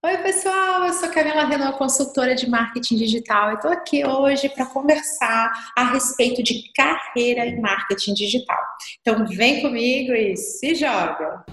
Oi, pessoal, eu sou Camila Renault, consultora de marketing digital. Estou aqui hoje para conversar a respeito de carreira em marketing digital. Então, vem comigo e se joga!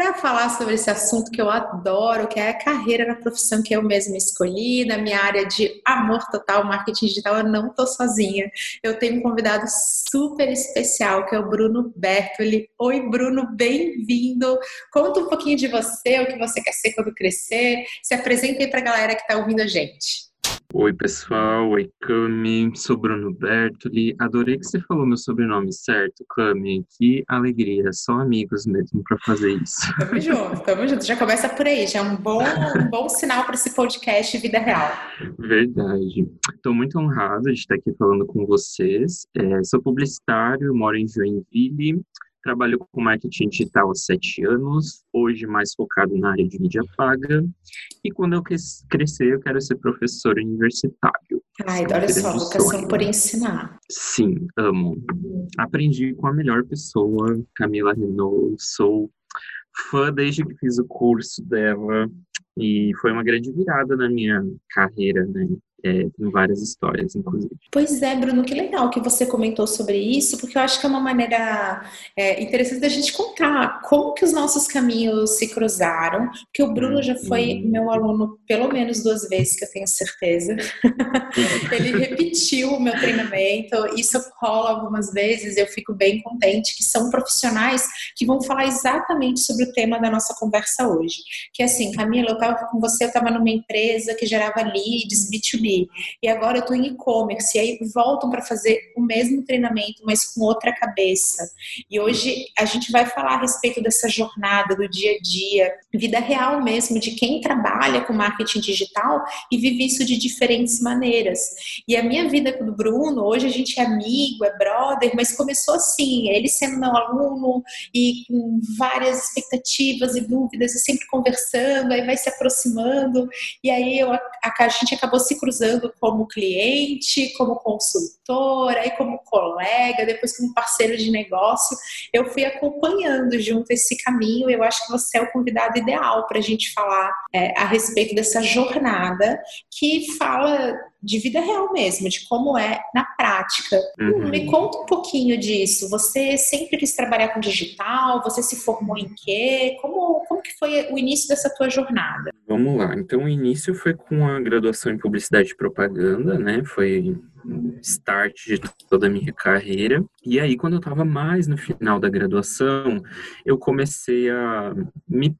Para falar sobre esse assunto que eu adoro, que é a carreira na profissão que eu mesma escolhi, na minha área de amor total, marketing digital, eu não estou sozinha. Eu tenho um convidado super especial, que é o Bruno Bertoli. Oi, Bruno, bem-vindo. Conta um pouquinho de você, o que você quer ser quando crescer. Se apresenta aí para a galera que está ouvindo a gente. Oi, pessoal. Oi, Cami. Sou Bruno Bertoli. Adorei que você falou meu sobrenome certo, Cami. Que alegria. Só amigos mesmo para fazer isso. Tamo junto, tamo junto. Já começa por aí. Já é um bom, um bom sinal para esse podcast Vida Real. Verdade. Estou muito honrado de estar aqui falando com vocês. É, sou publicitário, moro em Joinville. Trabalho com marketing digital há sete anos, hoje mais focado na área de mídia paga. E quando eu crescer, eu quero ser professor universitário. Ai, olha só, vocação por ensinar. Sim, amo. Aprendi com a melhor pessoa, Camila Renault. Sou fã desde que fiz o curso dela. E foi uma grande virada na minha carreira, né? É, tem várias histórias, inclusive. Pois é, Bruno, que legal que você comentou sobre isso, porque eu acho que é uma maneira é, interessante da gente contar como que os nossos caminhos se cruzaram, porque o Bruno já foi uhum. meu aluno pelo menos duas vezes, que eu tenho certeza. Ele repetiu o meu treinamento, isso rola algumas vezes, eu fico bem contente, que são profissionais que vão falar exatamente sobre o tema da nossa conversa hoje. Que é assim, Camila, eu estava com você, eu estava numa empresa que gerava leads, B2B, e agora eu estou em e-commerce, e aí voltam para fazer o mesmo treinamento, mas com outra cabeça. E hoje a gente vai falar a respeito dessa jornada do dia a dia, vida real mesmo, de quem trabalha com marketing digital e vive isso de diferentes maneiras. E a minha vida com o Bruno, hoje a gente é amigo, é brother, mas começou assim, ele sendo meu aluno e com várias expectativas e dúvidas, e sempre conversando, aí vai se aproximando, e aí eu, a, a gente acabou se cruzando usando como cliente, como consultora, e como colega, depois como parceiro de negócio. Eu fui acompanhando junto esse caminho. Eu acho que você é o convidado ideal para a gente falar é, a respeito dessa jornada que fala de vida real mesmo, de como é na prática. Uhum. Me conta um pouquinho disso. Você sempre quis trabalhar com digital? Você se formou em quê? Como, como que foi o início dessa tua jornada? Vamos lá. Então, o início foi com a graduação em Publicidade e Propaganda, né? Foi start de toda a minha carreira. E aí, quando eu estava mais no final da graduação, eu comecei a me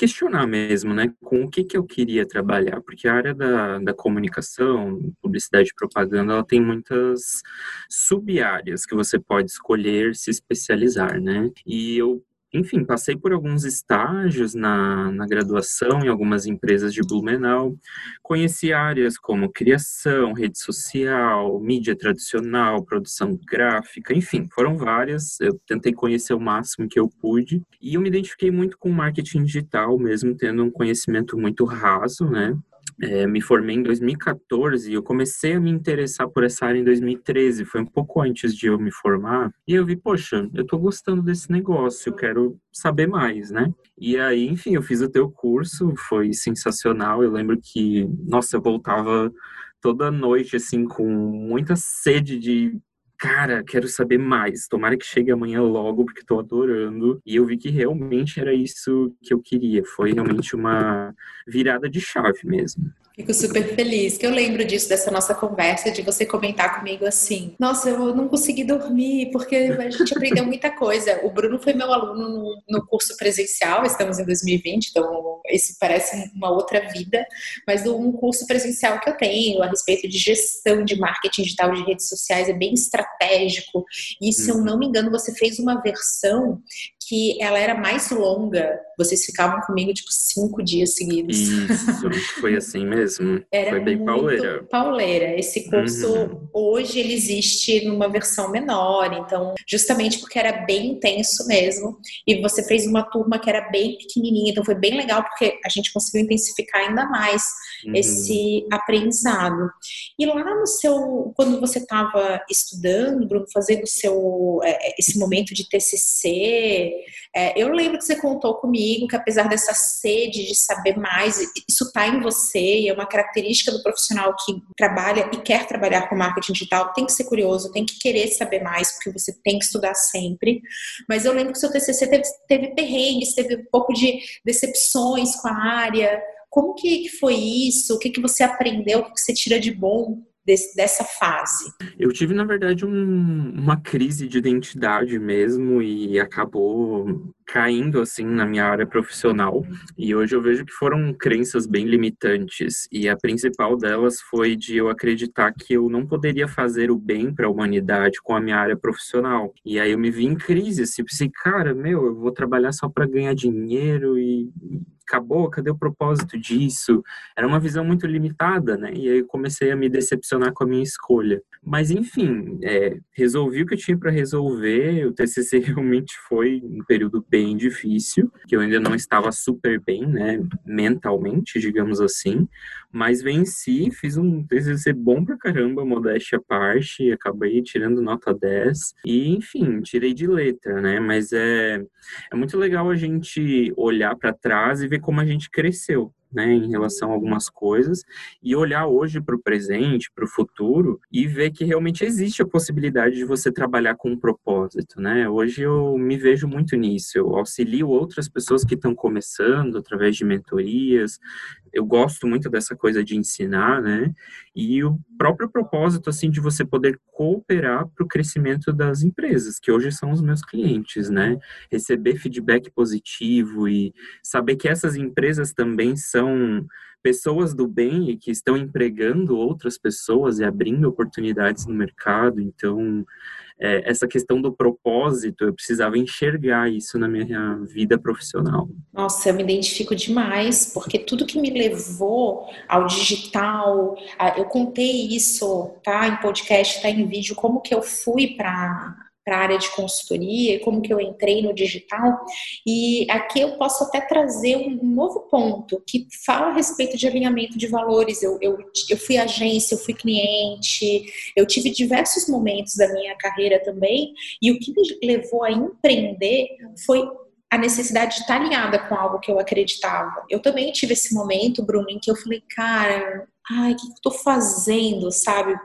questionar mesmo, né, com o que, que eu queria trabalhar, porque a área da, da comunicação, publicidade e propaganda, ela tem muitas sub-áreas que você pode escolher se especializar, né, e eu enfim, passei por alguns estágios na, na graduação em algumas empresas de Blumenau. Conheci áreas como criação, rede social, mídia tradicional, produção gráfica, enfim, foram várias. Eu tentei conhecer o máximo que eu pude. E eu me identifiquei muito com marketing digital, mesmo tendo um conhecimento muito raso, né? É, me formei em 2014 e eu comecei a me interessar por essa área em 2013, foi um pouco antes de eu me formar. E eu vi, poxa, eu tô gostando desse negócio, eu quero saber mais, né? E aí, enfim, eu fiz o teu curso, foi sensacional. Eu lembro que, nossa, eu voltava toda noite, assim, com muita sede de cara, quero saber mais. Tomara que chegue amanhã logo, porque estou adorando. E eu vi que realmente era isso que eu queria. Foi realmente uma virada de chave mesmo. Fico super feliz, que eu lembro disso, dessa nossa conversa, de você comentar comigo assim: Nossa, eu não consegui dormir, porque a gente aprendeu muita coisa. O Bruno foi meu aluno no, no curso presencial, estamos em 2020, então isso parece uma outra vida, mas um curso presencial que eu tenho a respeito de gestão de marketing digital de redes sociais é bem estratégico. E se eu não me engano, você fez uma versão que ela era mais longa. Vocês ficavam comigo, tipo, cinco dias seguidos. Isso, foi assim mesmo. Era foi bem pauleira. pauleira. Esse curso, uhum. hoje, ele existe numa versão menor. Então, justamente porque era bem intenso mesmo. E você fez uma turma que era bem pequenininha. Então, foi bem legal, porque a gente conseguiu intensificar ainda mais uhum. esse aprendizado. E lá no seu... Quando você estava estudando, Bruno, fazendo o seu... É, esse momento de TCC É, eu lembro que você contou comigo que apesar dessa sede de saber mais, isso está em você e é uma característica do profissional que trabalha e quer trabalhar com marketing digital, tem que ser curioso, tem que querer saber mais, porque você tem que estudar sempre. Mas eu lembro que seu TCC teve, teve perrengues, teve um pouco de decepções com a área. Como que, foi isso? O que, que você aprendeu? O que você tira de bom desse, dessa fase? Eu tive, na verdade, um, uma crise de identidade mesmo e acabou caindo assim na minha área profissional. E hoje eu vejo que foram crenças bem limitantes e a principal delas foi de eu acreditar que eu não poderia fazer o bem para a humanidade com a minha área profissional. E aí eu me vi em crise, assim, pensei, cara, meu, eu vou trabalhar só para ganhar dinheiro e acabou, cadê o propósito disso? Era uma visão muito limitada, né? E aí comecei a me decepcionar com a minha escolha. Mas enfim, é, resolvi o que eu tinha para resolver. O TCC realmente foi um período bem difícil, que eu ainda não estava super bem, né? Mentalmente, digamos assim. Mas venci, fiz um TCC bom pra caramba, modéstia à parte, acabei tirando nota 10. E enfim, tirei de letra, né? Mas é, é muito legal a gente olhar para trás e ver como a gente cresceu né, em relação a algumas coisas e olhar hoje para o presente, para o futuro e ver que realmente existe a possibilidade de você trabalhar com um propósito, né? Hoje eu me vejo muito nisso, eu auxilio outras pessoas que estão começando através de mentorias, eu gosto muito dessa coisa de ensinar, né? E o próprio propósito, assim, de você poder cooperar para o crescimento das empresas, que hoje são os meus clientes, né? Receber feedback positivo e saber que essas empresas também são pessoas do bem e que estão empregando outras pessoas e abrindo oportunidades no mercado. Então, é, essa questão do propósito, eu precisava enxergar isso na minha vida profissional. Nossa, eu me identifico demais, porque tudo que me levou ao digital, eu contei isso, tá, em podcast, tá em vídeo, como que eu fui para para a área de consultoria, como que eu entrei no digital. E aqui eu posso até trazer um novo ponto que fala a respeito de alinhamento de valores. Eu, eu, eu fui agência, eu fui cliente, eu tive diversos momentos da minha carreira também, e o que me levou a empreender foi a necessidade de estar alinhada com algo que eu acreditava. Eu também tive esse momento, Bruno, em que eu falei, cara, ai, o que eu tô fazendo, sabe?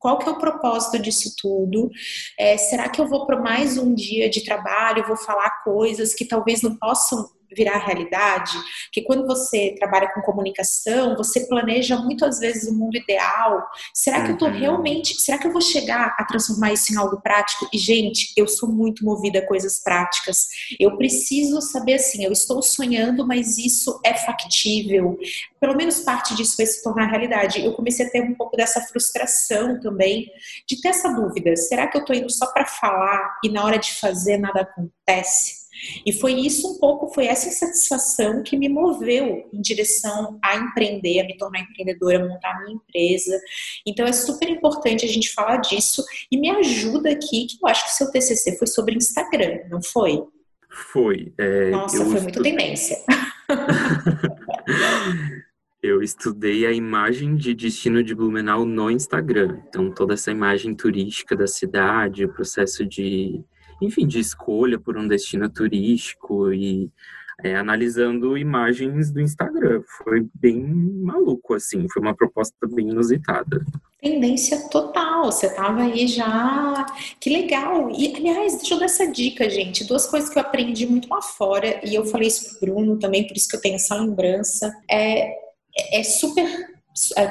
Qual que é o propósito disso tudo? É, será que eu vou para mais um dia de trabalho, vou falar coisas que talvez não possam virar realidade, que quando você trabalha com comunicação, você planeja muitas vezes o mundo ideal. Será que eu estou uhum. realmente, será que eu vou chegar a transformar isso em algo prático? E gente, eu sou muito movida a coisas práticas. Eu preciso saber assim, eu estou sonhando, mas isso é factível. Pelo menos parte disso vai se tornar realidade. Eu comecei a ter um pouco dessa frustração também de ter essa dúvida. Será que eu estou indo só para falar e na hora de fazer nada acontece? E foi isso um pouco, foi essa insatisfação que me moveu em direção a empreender, a me tornar empreendedora, a montar a minha empresa. Então é super importante a gente falar disso e me ajuda aqui, que eu acho que o seu TCC foi sobre Instagram, não foi? Foi. É, Nossa, foi muito tendência. eu estudei a imagem de destino de Blumenau no Instagram. Então, toda essa imagem turística da cidade, o processo de enfim, de escolha por um destino turístico e é, analisando imagens do Instagram. Foi bem maluco, assim, foi uma proposta bem inusitada. Tendência total, você tava aí já. Que legal! E, aliás, deixa eu dar essa dica, gente. Duas coisas que eu aprendi muito lá fora, e eu falei isso pro Bruno também, por isso que eu tenho essa lembrança. É, é super é,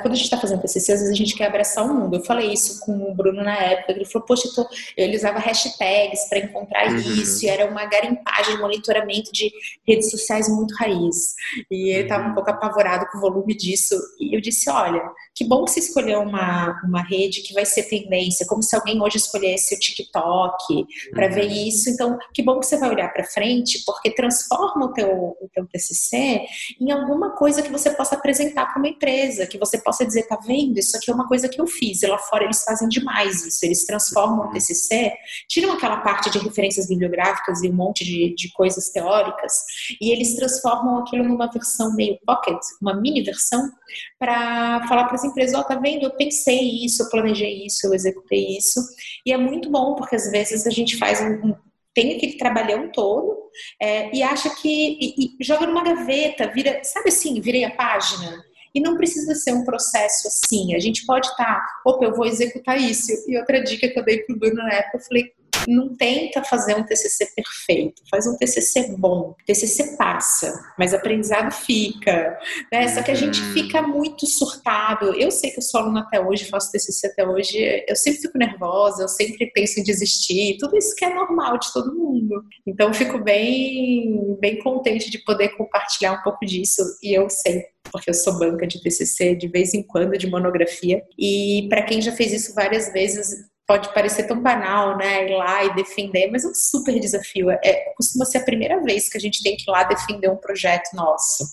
quando a gente está fazendo TCC, às vezes a gente quer abraçar o mundo. Eu falei isso com o Bruno na época. Ele falou, poxa, tô... ele usava hashtags para encontrar uhum. isso, e era uma garimpagem, monitoramento de redes sociais muito raiz. E ele estava um uhum. pouco apavorado com o volume disso. E eu disse, olha, que bom que você escolheu uma, uma rede que vai ser tendência, como se alguém hoje escolhesse o TikTok para uhum. ver isso. Então, que bom que você vai olhar para frente, porque transforma o teu, o teu TCC em alguma coisa que você possa apresentar para uma empresa, que você possa dizer, tá vendo? Isso aqui é uma coisa que eu fiz. E lá fora eles fazem demais isso. Eles transformam o TCC, tiram aquela parte de referências bibliográficas e um monte de, de coisas teóricas, e eles transformam aquilo numa versão meio pocket, uma mini versão, para falar para as empresas, ó, oh, tá vendo? Eu pensei isso, eu planejei isso, eu executei isso. E é muito bom, porque às vezes a gente faz um, tem aquele trabalhão todo é, e acha que e, e joga numa gaveta, vira, sabe assim, virei a página. E não precisa ser um processo assim. A gente pode estar, tá, opa, eu vou executar isso. E outra dica que eu dei pro Bruno na época, eu falei, não tenta fazer um TCC perfeito, faz um TCC bom. TCC passa, mas aprendizado fica, né? Só que a gente uhum. fica muito surtado. Eu sei que eu sou aluna até hoje, faço TCC até hoje, eu sempre fico nervosa, eu sempre penso em desistir, tudo isso que é normal de todo mundo. Então, fico bem, bem contente de poder compartilhar um pouco disso e eu sei porque eu sou banca de TCC de vez em quando de monografia e para quem já fez isso várias vezes pode parecer tão banal, né, ir lá e defender, mas é um super desafio. É, costuma ser a primeira vez que a gente tem que ir lá defender um projeto nosso,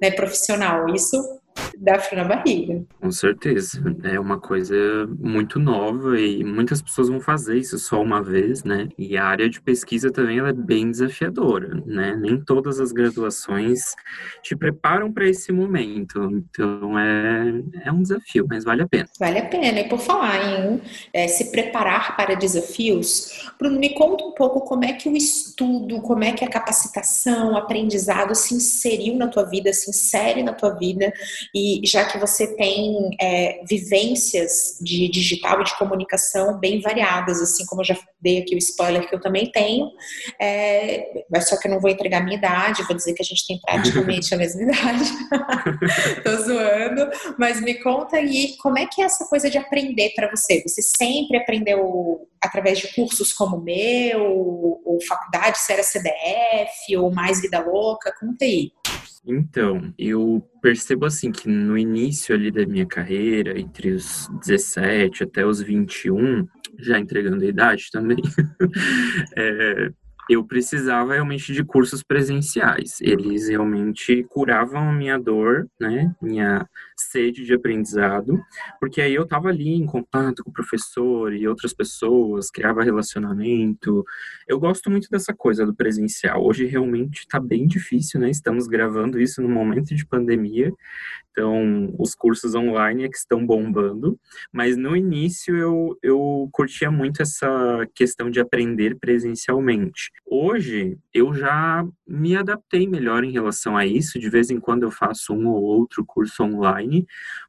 né, profissional. Isso dá frio na barriga. Com certeza. É uma coisa muito nova e muitas pessoas vão fazer isso só uma vez, né? E a área de pesquisa também é bem desafiadora, né? Nem todas as graduações te preparam para esse momento. Então é, é um desafio, mas vale a pena. Vale a pena. E por falar em é, se preparar para desafios, Bruno, me conta um pouco como é que o estudo, como é que a capacitação, o aprendizado se inseriu na tua vida, se insere na tua vida e já que você tem é, vivências de digital e de comunicação bem variadas, assim como eu já dei aqui o spoiler que eu também tenho, é, só que eu não vou entregar a minha idade, vou dizer que a gente tem praticamente a mesma idade. Tô zoando, mas me conta aí como é que é essa coisa de aprender para você? Você sempre aprendeu através de cursos como o meu, ou faculdade, se era CDF, ou mais vida louca? Conta aí. Então, eu percebo assim que no início ali da minha carreira, entre os 17 até os 21, já entregando a idade também, é, eu precisava realmente de cursos presenciais. Eles realmente curavam a minha dor, né, minha sede de aprendizado, porque aí eu estava ali em contato com o professor e outras pessoas, criava relacionamento. Eu gosto muito dessa coisa do presencial. Hoje realmente está bem difícil, né? Estamos gravando isso no momento de pandemia, então os cursos online é que estão bombando, mas no início eu, eu curtia muito essa questão de aprender presencialmente. Hoje eu já me adaptei melhor em relação a isso. De vez em quando eu faço um ou outro curso online,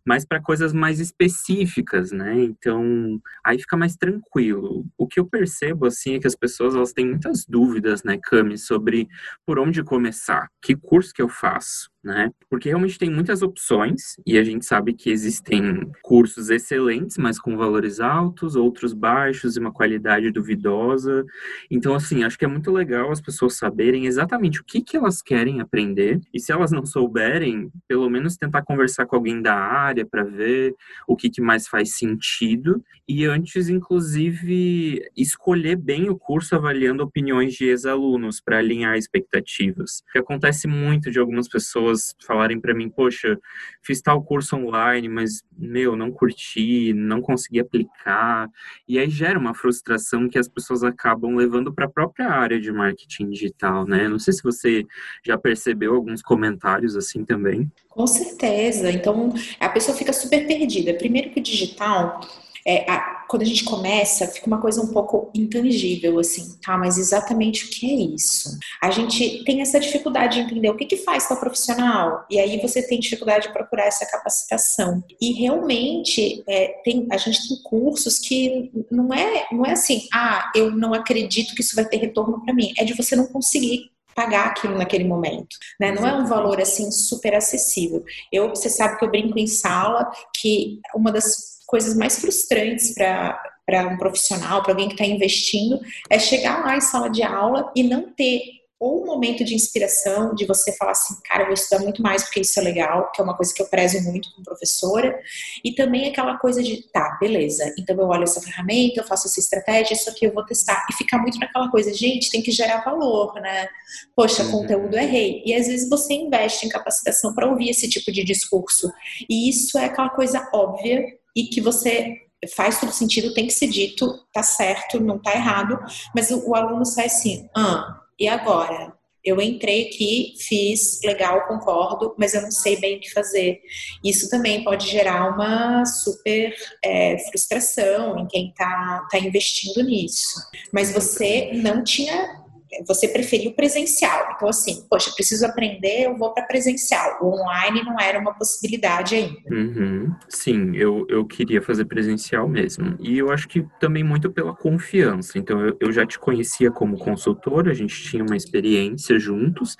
mas para coisas mais específicas, né? Então aí fica mais tranquilo. O que eu percebo assim é que as pessoas elas têm muitas dúvidas, né, Cami, sobre por onde começar, que curso que eu faço né? Porque realmente tem muitas opções e a gente sabe que existem cursos excelentes, mas com valores altos, outros baixos e uma qualidade duvidosa. Então, assim, acho que é muito legal as pessoas saberem exatamente o que, que elas querem aprender e se elas não souberem, pelo menos tentar conversar com alguém da área para ver o que, que mais faz sentido e antes, inclusive, escolher bem o curso avaliando opiniões de ex-alunos para alinhar expectativas. O que acontece muito de algumas pessoas pessoas falarem para mim, poxa, fiz tal curso online, mas meu, não curti, não consegui aplicar. E aí gera uma frustração que as pessoas acabam levando para a própria área de marketing digital, né? Não sei se você já percebeu alguns comentários assim também. Com certeza. Então, a pessoa fica super perdida. Primeiro que o digital é, a, quando a gente começa, fica uma coisa um pouco intangível, assim, tá? Mas exatamente o que é isso? A gente tem essa dificuldade de entender o que, que faz para profissional, e aí você tem dificuldade de procurar essa capacitação. E realmente, é, tem, a gente tem cursos que não é, não é assim, ah, eu não acredito que isso vai ter retorno para mim, é de você não conseguir pagar aquilo naquele momento, né? Não é um valor assim super acessível. Eu, você sabe que eu brinco em sala que uma das coisas mais frustrantes para para um profissional, para alguém que está investindo, é chegar lá em sala de aula e não ter ou um momento de inspiração, de você falar assim, cara, eu vou estudar muito mais porque isso é legal, que é uma coisa que eu prezo muito como professora, e também aquela coisa de, tá, beleza, então eu olho essa ferramenta, eu faço essa estratégia, isso aqui eu vou testar, e ficar muito naquela coisa, gente, tem que gerar valor, né? Poxa, uhum. conteúdo é rei. E às vezes você investe em capacitação para ouvir esse tipo de discurso, e isso é aquela coisa óbvia e que você faz todo sentido, tem que ser dito, tá certo, não tá errado, mas o, o aluno sai assim, ah, e agora? Eu entrei aqui, fiz, legal, concordo, mas eu não sei bem o que fazer. Isso também pode gerar uma super é, frustração em quem está tá investindo nisso. Mas você não tinha você preferiu presencial. Então, assim, poxa, preciso aprender, eu vou para presencial. O online não era uma possibilidade ainda. Uhum. Sim, eu, eu queria fazer presencial mesmo. E eu acho que também muito pela confiança. Então, eu, eu já te conhecia como consultor, a gente tinha uma experiência juntos,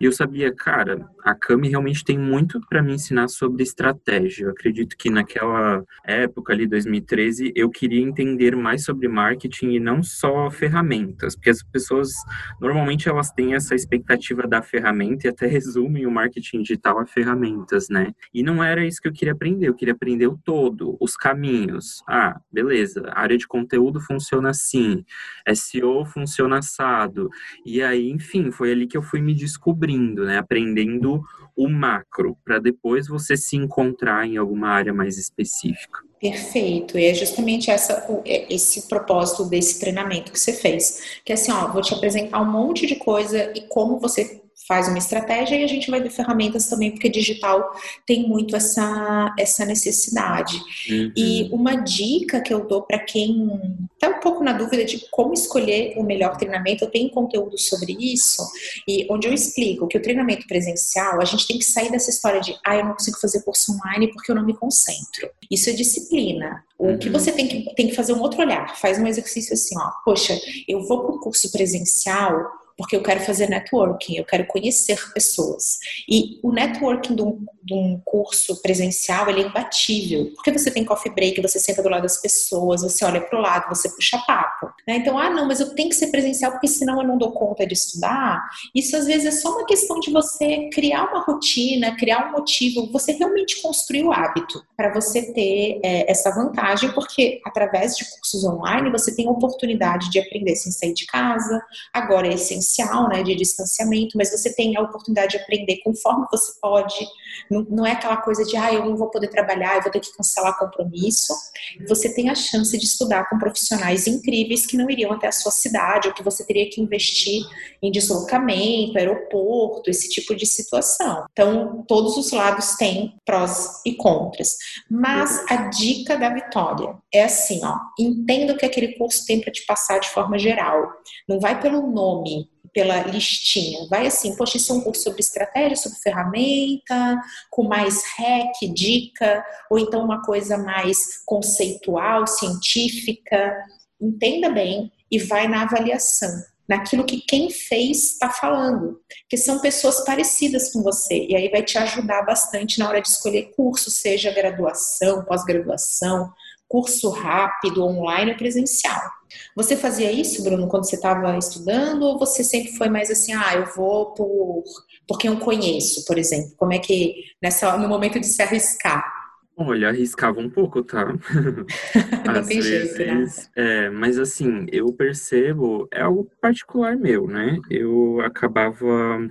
e eu sabia, cara, a Cami realmente tem muito para me ensinar sobre estratégia. Eu acredito que naquela época ali, 2013, eu queria entender mais sobre marketing e não só ferramentas, porque as pessoas normalmente elas têm essa expectativa da ferramenta e até resumem o marketing digital a ferramentas, né? E não era isso que eu queria aprender, eu queria aprender o todo, os caminhos. Ah, beleza, a área de conteúdo funciona assim, SEO funciona assado. E aí, enfim, foi ali que eu fui me descobrindo, né? Aprendendo o macro, para depois você se encontrar em alguma área mais específica. Perfeito, e é justamente essa, é, esse propósito desse treinamento que você fez. Que é assim, ó, vou te apresentar um monte de coisa e como você faz uma estratégia e a gente vai ver ferramentas também, porque digital tem muito essa, essa necessidade. Uhum. E uma dica que eu dou para quem está um pouco na dúvida de como escolher o melhor treinamento, eu tenho conteúdo sobre isso, e onde eu explico que o treinamento presencial, a gente tem que sair dessa história de, ah, eu não consigo fazer curso online porque eu não me concentro. Isso é disciplina. O uhum. que você tem que, tem que fazer um outro olhar, faz um exercício assim, ó, poxa, eu vou para um curso presencial porque eu quero fazer networking, eu quero conhecer pessoas. E o networking de um, de um curso presencial, ele é imbatível, porque você tem coffee break, você senta do lado das pessoas, você olha para o lado, você puxa papo. Né? Então, ah, não, mas eu tenho que ser presencial porque senão eu não dou conta de estudar. Isso às vezes é só uma questão de você criar uma rotina, criar um motivo, você realmente construir o hábito para você ter é, essa vantagem, porque através de cursos online você tem oportunidade de aprender sem sair de casa, agora é essencial né, de distanciamento, mas você tem a oportunidade de aprender conforme você pode. Não, não é aquela coisa de, ah, eu não vou poder trabalhar, eu vou ter que cancelar compromisso. Você tem a chance de estudar com profissionais incríveis que não iriam até a sua cidade, ou que você teria que investir em deslocamento, aeroporto, esse tipo de situação. Então, todos os lados têm prós e contras. Mas a dica da Vitória é assim, ó, entenda o que aquele curso tem para te passar de forma geral. Não vai pelo nome, pela listinha. Vai assim, poxa, isso é um curso sobre estratégia, sobre ferramenta, com mais hack, dica, ou então uma coisa mais conceitual, científica. Entenda bem e vai na avaliação, naquilo que quem fez está falando, que são pessoas parecidas com você, e aí vai te ajudar bastante na hora de escolher curso, seja graduação, pós-graduação, curso rápido, online ou presencial. Você fazia isso, Bruno, quando você estava estudando, ou você sempre foi mais assim, ah, eu vou por porque eu conheço, por exemplo? Como é que nessa no momento de se arriscar? Olha, arriscava um pouco, tá? Às tem vezes, jeito, né? É, mas assim, eu percebo, é algo particular meu, né? Eu acabava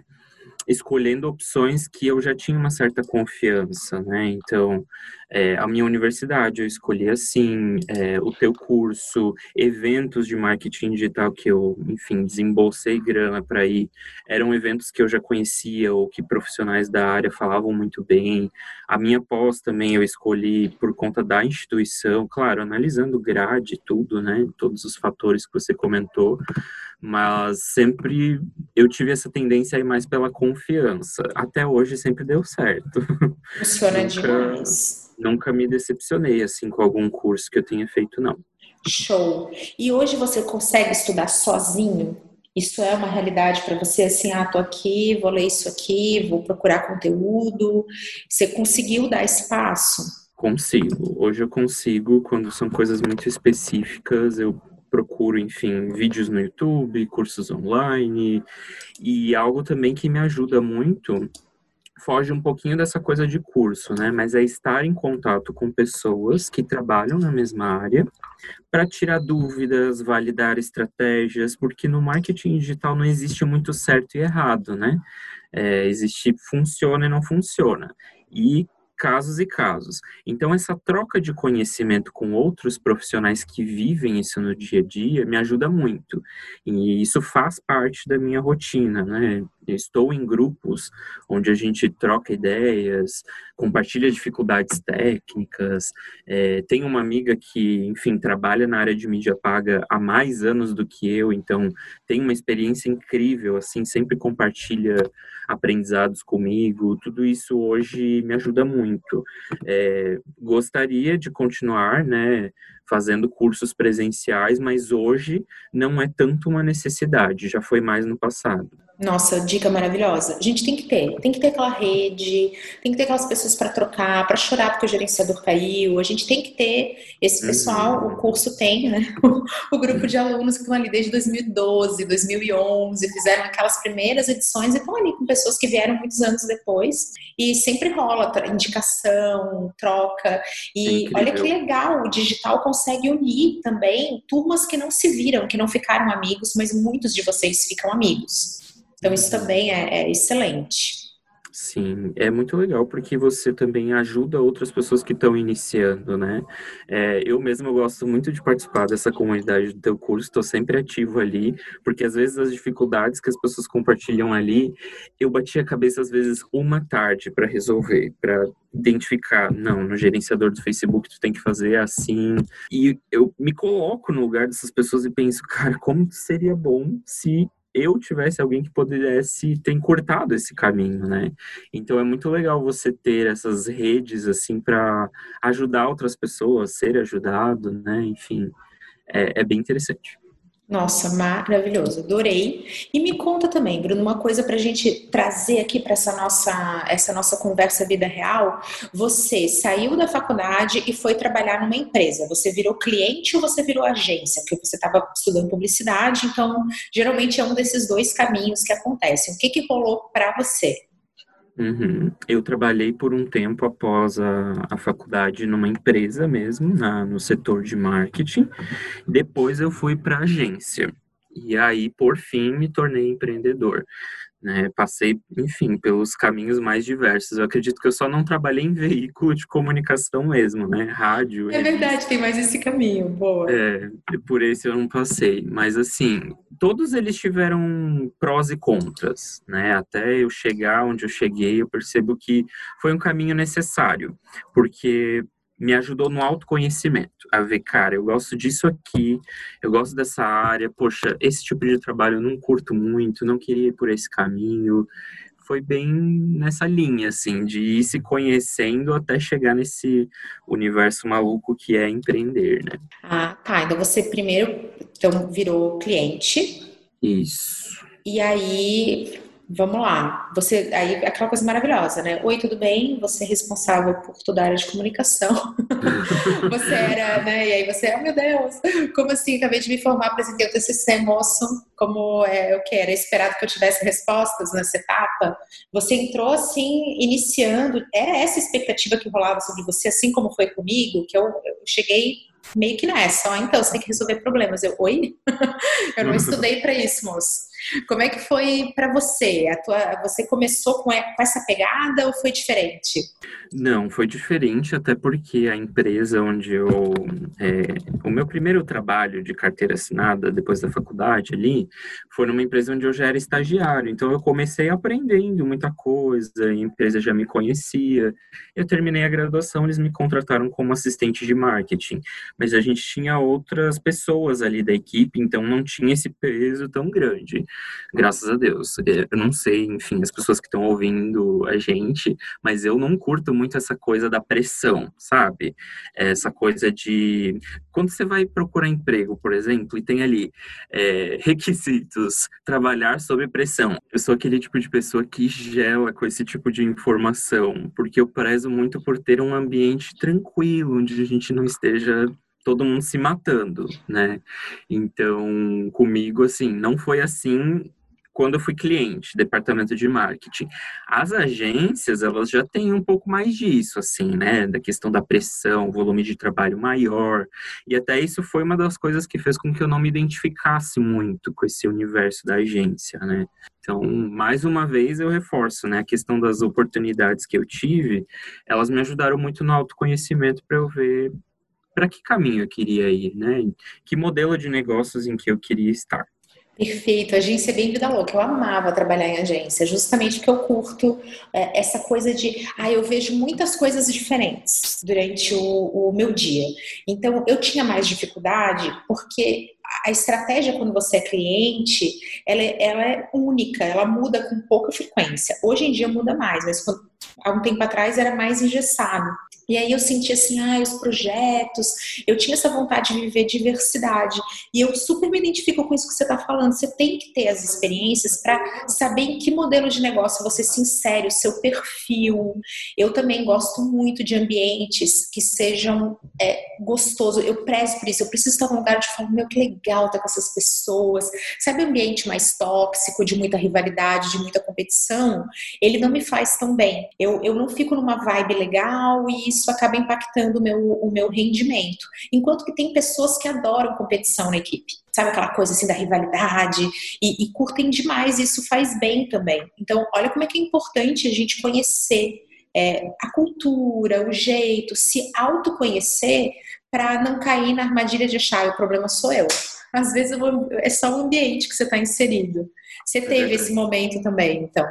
escolhendo opções que eu já tinha uma certa confiança, né? Então, é, a minha universidade eu escolhi assim, é, o teu curso, eventos de marketing digital que eu, enfim, desembolsei grana para ir, eram eventos que eu já conhecia ou que profissionais da área falavam muito bem. A minha pós também eu escolhi por conta da instituição, claro, analisando grade, tudo, né? Todos os fatores que você comentou mas sempre eu tive essa tendência aí mais pela confiança. Até hoje sempre deu certo. Funciona nunca, demais. Nunca me decepcionei assim com algum curso que eu tenha feito, não. Show. E hoje você consegue estudar sozinho? Isso é uma realidade para você, assim, ah, tô aqui, vou ler isso aqui, vou procurar conteúdo. Você conseguiu dar esse passo? Consigo. Hoje eu consigo, quando são coisas muito específicas, eu procuro, enfim, vídeos no YouTube, cursos online e algo também que me ajuda muito foge um pouquinho dessa coisa de curso, né? Mas é estar em contato com pessoas que trabalham na mesma área para tirar dúvidas, validar estratégias, porque no marketing digital não existe muito certo e errado, né? É, existe funciona e não funciona. E casos e casos. Então, essa troca de conhecimento com outros profissionais que vivem isso no dia a dia me ajuda muito. E isso faz parte da minha rotina, né? Estou em grupos onde a gente troca ideias, compartilha dificuldades técnicas. É, tem uma amiga que, enfim, trabalha na área de mídia paga há mais anos do que eu, então tem uma experiência incrível, assim, sempre compartilha aprendizados comigo. Tudo isso hoje me ajuda muito. É, gostaria de continuar, né, fazendo cursos presenciais, mas hoje não é tanto uma necessidade, já foi mais no passado. Nossa, dica maravilhosa. A gente tem que ter, tem que ter aquela rede, tem que ter aquelas pessoas para trocar, para chorar porque o gerenciador caiu. A gente tem que ter esse pessoal, uhum. o curso tem, né? O, grupo de alunos que estão ali desde 2012, 2011, fizeram aquelas primeiras edições e estão ali com pessoas que vieram muitos anos depois. E sempre rola indicação, troca. E é olha que legal, o digital consegue unir também turmas que não se viram, que não ficaram amigos, mas muitos de vocês ficam amigos. Então, isso também é, é excelente. Sim, é muito legal porque você também ajuda outras pessoas que estão iniciando, né? É, eu mesmo gosto muito de participar dessa comunidade do teu curso, estou sempre ativo ali, porque às vezes as dificuldades que as pessoas compartilham ali, eu bati a cabeça às vezes uma tarde para resolver, para identificar, não, no gerenciador do Facebook tu tem que fazer assim, e eu me coloco no lugar dessas pessoas e penso, cara, como seria bom se eu tivesse alguém que pudesse ter encurtado esse caminho, né? Então é muito legal você ter essas redes assim para ajudar outras pessoas, ser ajudado, né? Enfim, é, é bem interessante. Nossa, maravilhoso, adorei. E me conta também, Bruno, uma coisa para a gente trazer aqui para essa nossa, essa nossa conversa vida real. Você saiu da faculdade e foi trabalhar numa empresa. Você virou cliente ou você virou agência? Porque você estava estudando publicidade, então geralmente é um desses dois caminhos que acontecem. O que, que rolou para você? Uhum. Eu trabalhei por um tempo após a, a faculdade numa empresa mesmo, na, no setor de marketing. Depois eu fui para agência. E aí, por fim, me tornei empreendedor né? Passei, enfim, pelos caminhos mais diversos. Eu acredito que eu só não trabalhei em veículo de comunicação mesmo, né? Rádio. É verdade, tem mais esse caminho, boa. É, por esse eu não passei. Mas, assim, todos eles tiveram prós e contras, né? Até eu chegar onde eu cheguei, eu percebo que foi um caminho necessário, porque me ajudou no autoconhecimento, a ver, cara, eu gosto disso aqui, eu gosto dessa área, poxa, esse tipo de trabalho eu não curto muito, não queria ir por esse caminho. Foi bem nessa linha, assim, de ir se conhecendo até chegar nesse universo maluco que é empreender, né? Ah, tá. Então você primeiro então, virou cliente. Isso. E aí vamos lá. Você aí aquela coisa maravilhosa, né? Oi, tudo bem? Você é responsável por toda a área de comunicação. você era, né? E aí você, oh meu Deus, como assim? Acabei de me formar, apresentei o TCC, moço. Como é o que era esperado que eu tivesse respostas nessa etapa? Você entrou assim, iniciando. Era essa expectativa que rolava sobre você, assim como foi comigo, que eu, eu cheguei meio que nessa. Ó, então você tem que resolver problemas. Eu, oi? eu não estudei para isso, moço. Como é que foi para você? A tua, você começou com essa pegada ou foi diferente? Não, foi diferente, até porque a empresa onde eu. É, o meu primeiro trabalho de carteira assinada depois da faculdade ali foi numa empresa onde eu já era estagiário. Então eu comecei aprendendo muita coisa, a empresa já me conhecia. Eu terminei a graduação, eles me contrataram como assistente de marketing. Mas a gente tinha outras pessoas ali da equipe, então não tinha esse peso tão grande graças a Deus. É, eu não sei, enfim, as pessoas que estão ouvindo a gente, mas eu não curto muito essa coisa da pressão, sabe? Essa coisa de. Quando você vai procurar emprego, por exemplo, e tem ali é, requisitos, trabalhar sob pressão. Eu sou aquele tipo de pessoa que gela com esse tipo de informação, porque eu prezo muito por ter um ambiente tranquilo, onde a gente não esteja todo mundo se matando, né? Então, comigo, assim, não foi assim quando eu fui cliente, departamento de marketing. As agências, elas já têm um pouco mais disso, assim, né? Da questão da pressão, volume de trabalho maior. E até isso foi uma das coisas que fez com que eu não me identificasse muito com esse universo da agência, né? Então, mais uma vez eu reforço, né? A questão das oportunidades que eu tive, elas me ajudaram muito no autoconhecimento para eu ver para que caminho eu queria ir, né? Que modelo de negócios em que eu queria estar. Perfeito, agência é bem vida louca. Eu amava trabalhar em agência, justamente porque eu curto é, essa coisa de, ah, eu vejo muitas coisas diferentes durante o, o meu dia. Então, eu tinha mais dificuldade porque a estratégia quando você é cliente, ela, é, ela é única, ela muda com pouca frequência. Hoje em dia muda mais, mas quando, há um tempo atrás era mais engessado. E aí eu senti assim, ah, os projetos, eu tinha essa vontade de viver diversidade. E eu super me identifico com isso que você está falando. Você tem que ter as experiências para saber em que modelo de negócio você se insere, o seu perfil. Eu também gosto muito de ambientes que sejam é, gostosos. Eu prezo por isso. Eu preciso estar num lugar de falar, meu, que legal estar com essas pessoas. Sabe, ambiente mais tóxico, de muita rivalidade, de muita competição? Ele não me faz tão bem. Eu, eu não fico numa vibe legal e isso acaba impactando o meu, o meu rendimento. Enquanto que tem pessoas que adoram competição na equipe, sabe aquela coisa assim da rivalidade e, e curtem demais, e isso faz bem também. Então, olha como é que é importante a gente conhecer é, a cultura, o jeito, se autoconhecer para não cair na armadilha de achar o problema sou eu. Às vezes é só o ambiente que você está inserido. Você é teve esse momento também, então.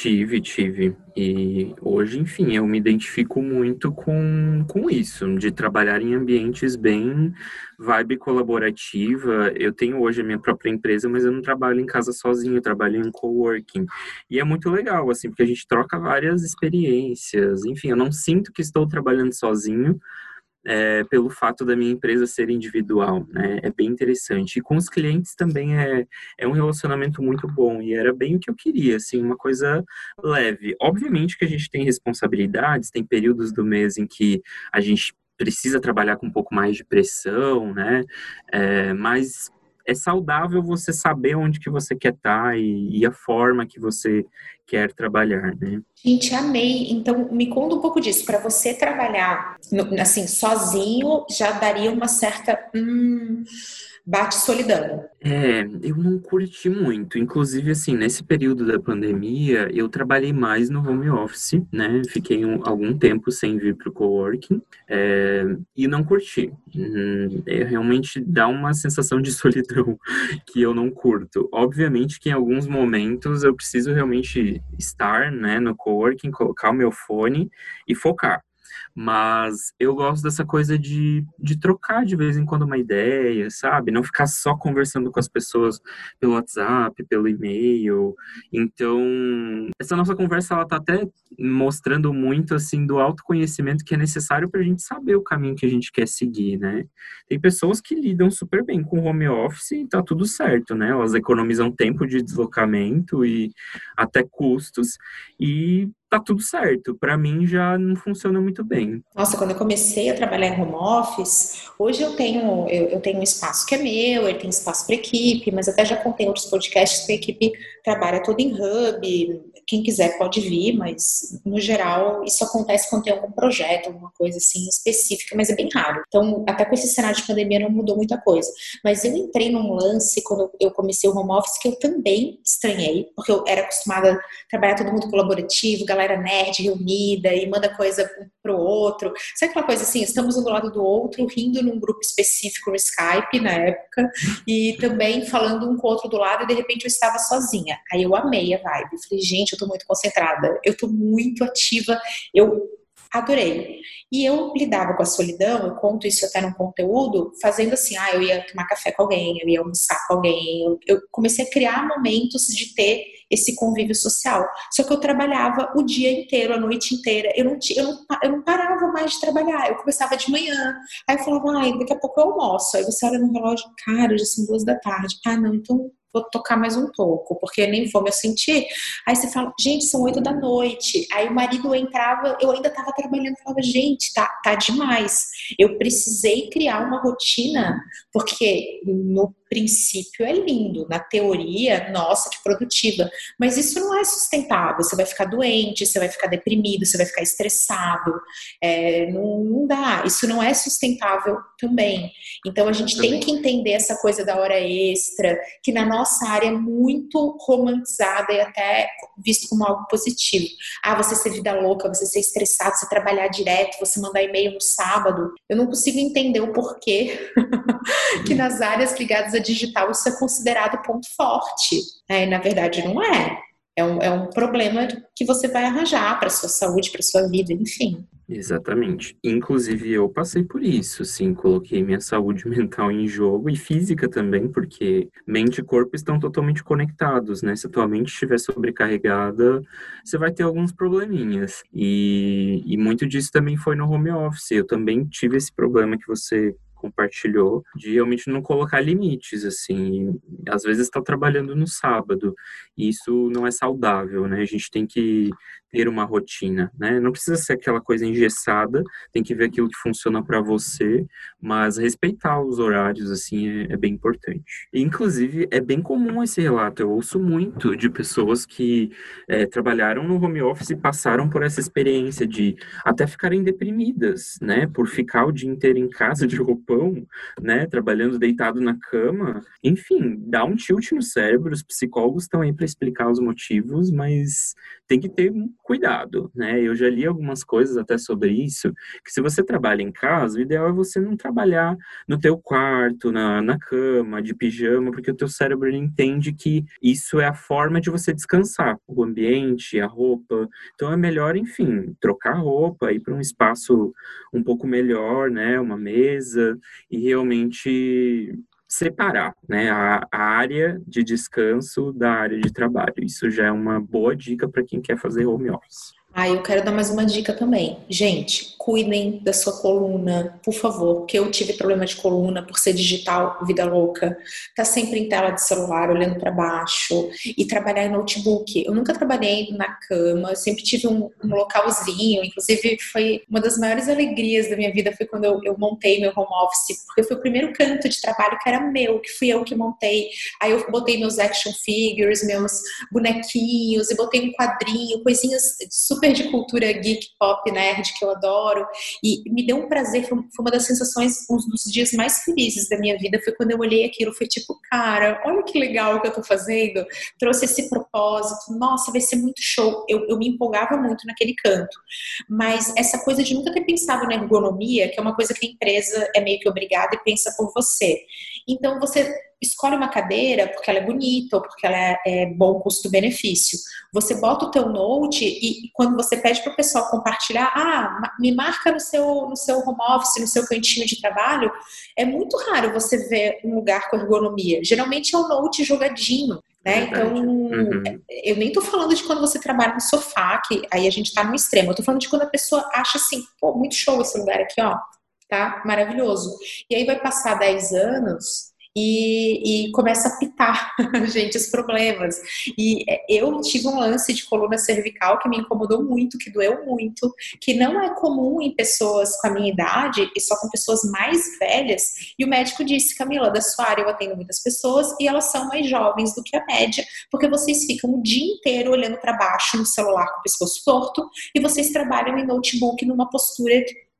Tive, tive. E hoje, enfim, eu me identifico muito com, com isso, de trabalhar em ambientes bem vibe colaborativa. Eu tenho hoje a minha própria empresa, mas eu não trabalho em casa sozinho, eu trabalho em coworking. E é muito legal, assim, porque a gente troca várias experiências. Enfim, eu não sinto que estou trabalhando sozinho, é, pelo fato da minha empresa ser individual, né? É bem interessante. E com os clientes também é, é um relacionamento muito bom e era bem o que eu queria, assim, uma coisa leve. Obviamente que a gente tem responsabilidades, tem períodos do mês em que a gente precisa trabalhar com um pouco mais de pressão, né? É, mas é saudável você saber onde que você quer estar tá e, e, a forma que você quer trabalhar, né? Gente, amei. Então, me conta um pouco disso. Para você trabalhar, assim, sozinho, já daria uma certa... Hum bate solidão. É, eu não curti muito. Inclusive, assim, nesse período da pandemia, eu trabalhei mais no home office, né? Fiquei um, algum tempo sem vir para o coworking é, e não curti. Hum, é, realmente dá uma sensação de solidão que eu não curto. Obviamente que em alguns momentos eu preciso realmente estar, né, no coworking, colocar o meu fone e focar. Mas eu gosto dessa coisa de, de trocar de vez em quando uma ideia, sabe? Não ficar só conversando com as pessoas pelo WhatsApp, pelo e-mail. Então, essa nossa conversa, ela tá até mostrando muito, assim, do autoconhecimento que é necessário para a gente saber o caminho que a gente quer seguir, né? Tem pessoas que lidam super bem com home office e tá tudo certo, né? Elas economizam tempo de deslocamento e até custos. E tá tudo certo. Para mim já não funciona muito bem. Nossa, quando eu comecei a trabalhar em home office, hoje eu tenho eu, eu tenho um espaço que é meu, ele tem espaço para equipe, mas até já contei outros podcasts que a equipe trabalha todo em hub. Quem quiser pode vir, mas no geral isso acontece quando tem algum projeto, alguma coisa assim específica, mas é bem raro. Então, até com esse cenário de pandemia não mudou muita coisa. Mas eu entrei num lance quando eu comecei o home office que eu também estranhei, porque eu era acostumada a trabalhar todo mundo colaborativo, nerd reunida e manda coisa pro outro. Sabe aquela coisa assim, estamos um do lado do outro, rindo num grupo específico no Skype na época, e também falando um com o outro do lado, e de repente eu estava sozinha. Aí eu amei a vibe. Falei, gente, eu tô muito concentrada, eu tô muito ativa, eu adorei. E eu lidava com a solidão, eu conto isso até no conteúdo, fazendo assim, ah, eu ia tomar café com alguém, eu ia almoçar com alguém, eu, eu comecei a criar momentos de ter esse convívio social. Só que eu trabalhava o dia inteiro, a noite inteira, eu não, eu não, eu não parava mais de trabalhar, eu começava de manhã, aí eu falava, ai, daqui a pouco eu almoço, aí você olha no relógio, cara, já são duas da tarde, ah, não, então vou tocar mais um pouco, porque nem vou me sentir. Aí você fala, gente, são oito da noite. Aí o marido entrava, eu ainda estava trabalhando, falava, gente, tá, tá demais. Eu precisei criar uma rotina, porque no princípio é lindo, na teoria, nossa, que produtiva, mas isso não é sustentável. Você vai ficar doente, você vai ficar deprimido, você vai ficar estressado, é, não, não, dá. Isso não é sustentável também. Então a gente também. tem que entender essa coisa da hora extra, que na nossa área é muito romantizada e até visto como algo positivo. Ah, você ser vida louca, você ser estressado, você trabalhar direto, você mandar e-mail no sábado. Eu não consigo entender o porquê que nas áreas ligadas digital isso é considerado ponto forte. É, na verdade, não é. É um, é um problema que você vai arranjar para sua saúde, para sua vida, enfim. Exatamente. Inclusive, eu passei por isso, sim. Coloquei minha saúde mental em jogo e física também, porque mente e corpo estão totalmente conectados, né? Se a tua mente estiver sobrecarregada, você vai ter alguns probleminhas. E, e muito disso também foi no home office. Eu também tive esse problema que você compartilhou, de realmente não colocar limites, assim. Às vezes está trabalhando no sábado, e isso não é saudável, né? A gente tem que ter uma rotina, né? Não precisa ser aquela coisa engessada, tem que ver aquilo que funciona para você, mas respeitar os horários, assim, é, é, bem importante. Inclusive, é bem comum esse relato, eu ouço muito de pessoas que é, trabalharam no home office e passaram por essa experiência de até ficarem deprimidas, né? Por ficar o dia inteiro em casa de roupão, né? Trabalhando deitado na cama. Enfim, dá um tilt no cérebro, os psicólogos estão aí para explicar os motivos, mas tem que ter cuidado, né? Eu já li algumas coisas até sobre isso, que se você trabalha em casa, o ideal é você não trabalhar no teu quarto, na, na cama, de pijama, porque o teu cérebro entende que isso é a forma de você descansar, o ambiente, a roupa. Então é melhor, enfim, trocar roupa, ir para um espaço um pouco melhor, né? Uma mesa e realmente separar né, a, a, área de descanso da área de trabalho. Isso já é uma boa dica para quem quer fazer home office. Ah, eu quero dar mais uma dica também. Gente, cuidem da sua coluna, por favor, porque eu tive problema de coluna por ser digital, vida louca. Tá sempre em tela de celular, olhando para baixo e trabalhar em notebook. Eu nunca trabalhei na cama, eu sempre tive um, um, localzinho. Inclusive, foi uma das maiores alegrias da minha vida foi quando eu, eu montei meu home office, porque foi o primeiro canto de trabalho que era meu, que fui eu que montei. Aí eu botei meus action figures, meus bonequinhos, e botei um quadrinho, coisinhas super de cultura geek, pop, nerd, que eu adoro. E me deu um prazer, foi uma das sensações, um dos dias mais felizes da minha vida, foi quando eu olhei aquilo, foi tipo, cara, olha que legal que eu tô fazendo. Trouxe esse propósito, nossa, vai ser muito show. Eu, eu me empolgava muito naquele canto. Mas essa coisa de nunca ter pensado na ergonomia, que é uma coisa que a empresa é meio que obrigada e pensa por você. Então, você escolhe uma cadeira porque ela é bonita ou porque ela é, é bom custo-benefício. Você bota o teu note e, e quando você pede para o pessoal compartilhar, ah, me marca no seu, no seu home office, no seu cantinho de trabalho, é muito raro você ver um lugar com ergonomia. Geralmente é um note jogadinho. Né? Então, uhum. eu nem tô falando de quando você trabalha no sofá, que aí a gente tá no extremo. Eu tô falando de quando a pessoa acha assim, pô, muito show esse lugar aqui, ó. Tá? Maravilhoso. E aí vai passar 10 anos e, e, começa a pitar, gente, os problemas. E é, eu tive um lance de coluna cervical que me incomodou muito, que doeu muito, que não é comum em pessoas com a minha idade e só com pessoas mais velhas. E o médico disse: Camila, da sua área eu atendo muitas pessoas e elas são mais jovens do que a média, porque vocês ficam o dia inteiro olhando para baixo no celular com o pescoço torto e vocês trabalham em notebook numa postura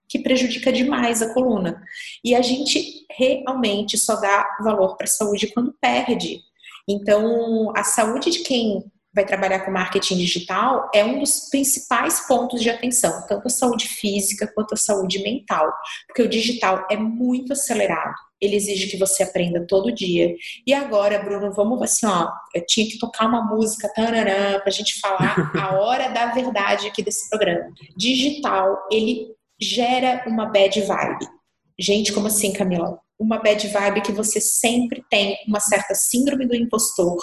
que prejudica demais a coluna. E a gente realmente só dá valor para a saúde quando perde. Então, a saúde de quem vai trabalhar com marketing digital é um dos principais pontos de atenção, tanto a saúde física quanto a saúde mental, porque o digital é muito acelerado. Ele exige que você aprenda todo dia. E agora, Bruno, vamos assim, ó, eu tinha que tocar uma música para a gente falar a hora da verdade aqui desse programa. Digital, ele gera uma bad vibe. Gente, como assim, Camila? Uma bad vibe que você sempre tem uma certa síndrome do impostor,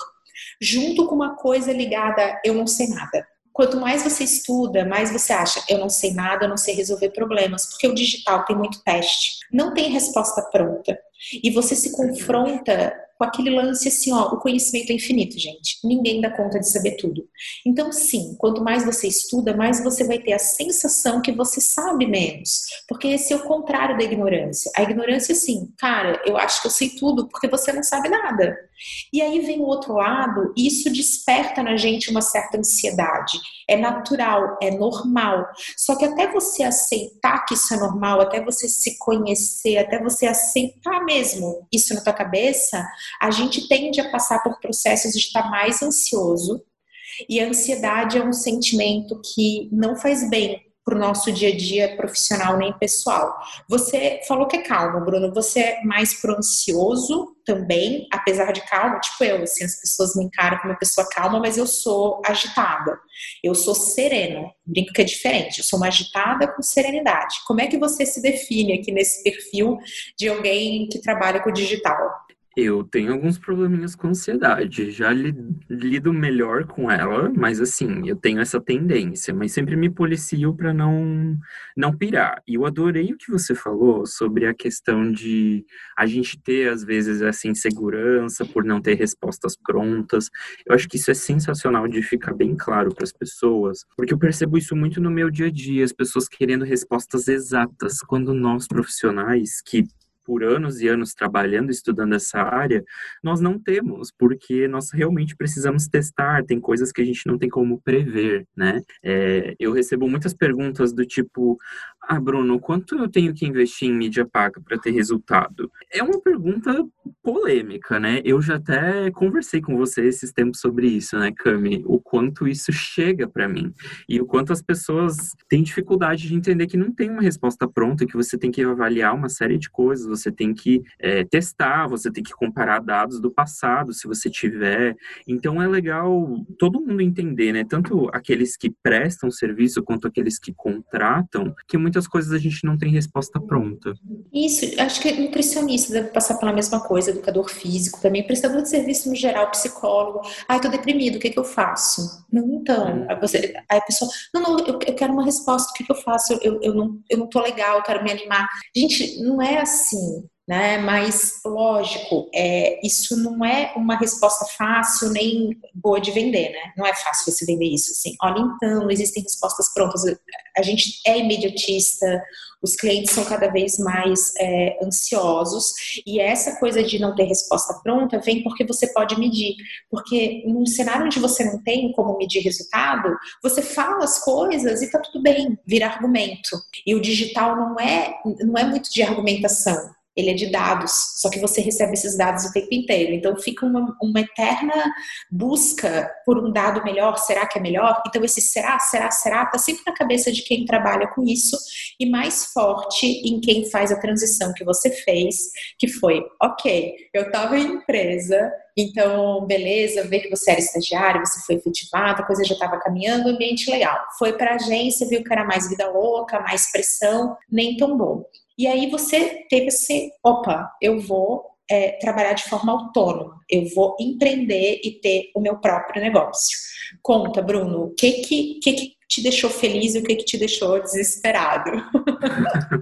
junto com uma coisa ligada eu não sei nada. Quanto mais você estuda, mais você acha, eu não sei nada, eu não sei resolver problemas, porque o digital tem muito teste. Não tem resposta pronta. E você se confronta com aquele lance assim, ó, o conhecimento é infinito, gente. Ninguém dá conta de saber tudo. Então, sim, quanto mais você estuda, mais você vai ter a sensação que você sabe menos. Porque esse é o contrário da ignorância. A ignorância, assim, cara, eu acho que eu sei tudo porque você não sabe nada. E aí vem o outro lado, e isso desperta na gente uma certa ansiedade. É natural, é normal. Só que até você aceitar que isso é normal, até você se conhecer, até você aceitar mesmo isso na tua cabeça, a gente tende a passar por processos de estar mais ansioso. E a ansiedade é um sentimento que não faz bem para o nosso dia a dia profissional nem pessoal. Você falou que é calmo, Bruno. Você é mais pro ansioso também, apesar de calmo, tipo eu, assim, as pessoas me encaram como uma pessoa calma, mas eu sou agitada. Eu sou serena. Brinco que é diferente. Eu sou uma agitada com serenidade. Como é que você se define aqui nesse perfil de alguém que trabalha com digital? Eu tenho alguns probleminhas com ansiedade. Já lido melhor com ela, mas assim, eu tenho essa tendência, mas sempre me policio para não não pirar. E eu adorei o que você falou sobre a questão de a gente ter às vezes essa insegurança por não ter respostas prontas. Eu acho que isso é sensacional de ficar bem claro para as pessoas, porque eu percebo isso muito no meu dia a dia, as pessoas querendo respostas exatas, quando nós profissionais que por anos e anos trabalhando, estudando essa área, nós não temos, porque nós realmente precisamos testar, tem coisas que a gente não tem como prever, né? É, eu recebo muitas perguntas do tipo, ah, Bruno, quanto eu tenho que investir em mídia paga para ter resultado? É uma pergunta polêmica, né? Eu já até conversei com você esses tempos sobre isso, né, Cami? O quanto isso chega para mim e o quanto as pessoas têm dificuldade de entender que não tem uma resposta pronta, que você tem que avaliar uma série de coisas, você tem que é, testar, você tem que comparar dados do passado, se você tiver. Então é legal todo mundo entender, né? Tanto aqueles que prestam serviço quanto aqueles que contratam, que muitas coisas a gente não tem resposta pronta. Isso, acho que nutricionista deve passar pela mesma coisa, educador físico também, prestador de serviço no geral, psicólogo. Ai, tô deprimido, o que, que eu faço? Não, então. É. Aí, você, aí a pessoa, não, não, eu, eu quero uma resposta, o que, que eu faço? Eu, eu, eu, não, eu não tô legal, eu quero me animar. Gente, não é assim né? Mas, lógico, é, isso não é uma resposta fácil nem boa de vender, né? Não é fácil você vender isso, assim. Olha, então, existem respostas prontas. A gente é imediatista, os clientes são cada vez mais é, ansiosos e essa coisa de não ter resposta pronta vem porque você pode medir. Porque num cenário onde você não tem como medir resultado, você fala as coisas e tá tudo bem, vira argumento. E o digital não é, não é muito de argumentação ele é de dados, só que você recebe esses dados o tempo inteiro. Então fica uma, uma, eterna busca por um dado melhor, será que é melhor? Então esse será, será, será, está sempre na cabeça de quem trabalha com isso e mais forte em quem faz a transição que você fez, que foi, ok, eu estava em empresa, então, beleza, ver que você era estagiário, você foi efetivado, a coisa já estava caminhando, ambiente legal. Foi para agência, viu que era mais vida louca, mais pressão, nem tão bom. E aí você teve esse, opa, eu vou é, trabalhar de forma autônoma, eu vou empreender e ter o meu próprio negócio. Conta, Bruno, o que que, que, que te deixou feliz e o que que te deixou desesperado?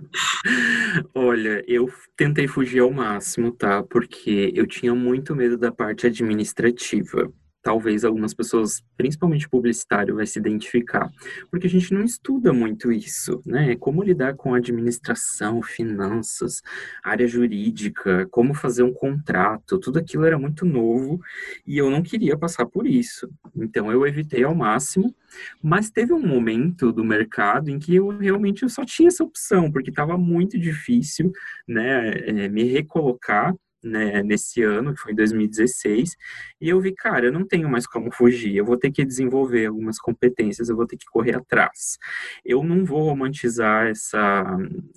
Olha, eu tentei fugir ao máximo, tá? Porque eu tinha muito medo da parte administrativa talvez algumas pessoas, principalmente publicitário, vai se identificar, porque a gente não estuda muito isso, né? Como lidar com administração, finanças, área jurídica, como fazer um contrato, tudo aquilo era muito novo e eu não queria passar por isso. Então eu evitei ao máximo, mas teve um momento do mercado em que eu realmente eu só tinha essa opção, porque estava muito difícil, né, é, me recolocar né, nesse ano, que foi 2016, e eu vi, cara, eu não tenho mais como fugir, eu vou ter que desenvolver algumas competências, eu vou ter que correr atrás. Eu não vou romantizar essa,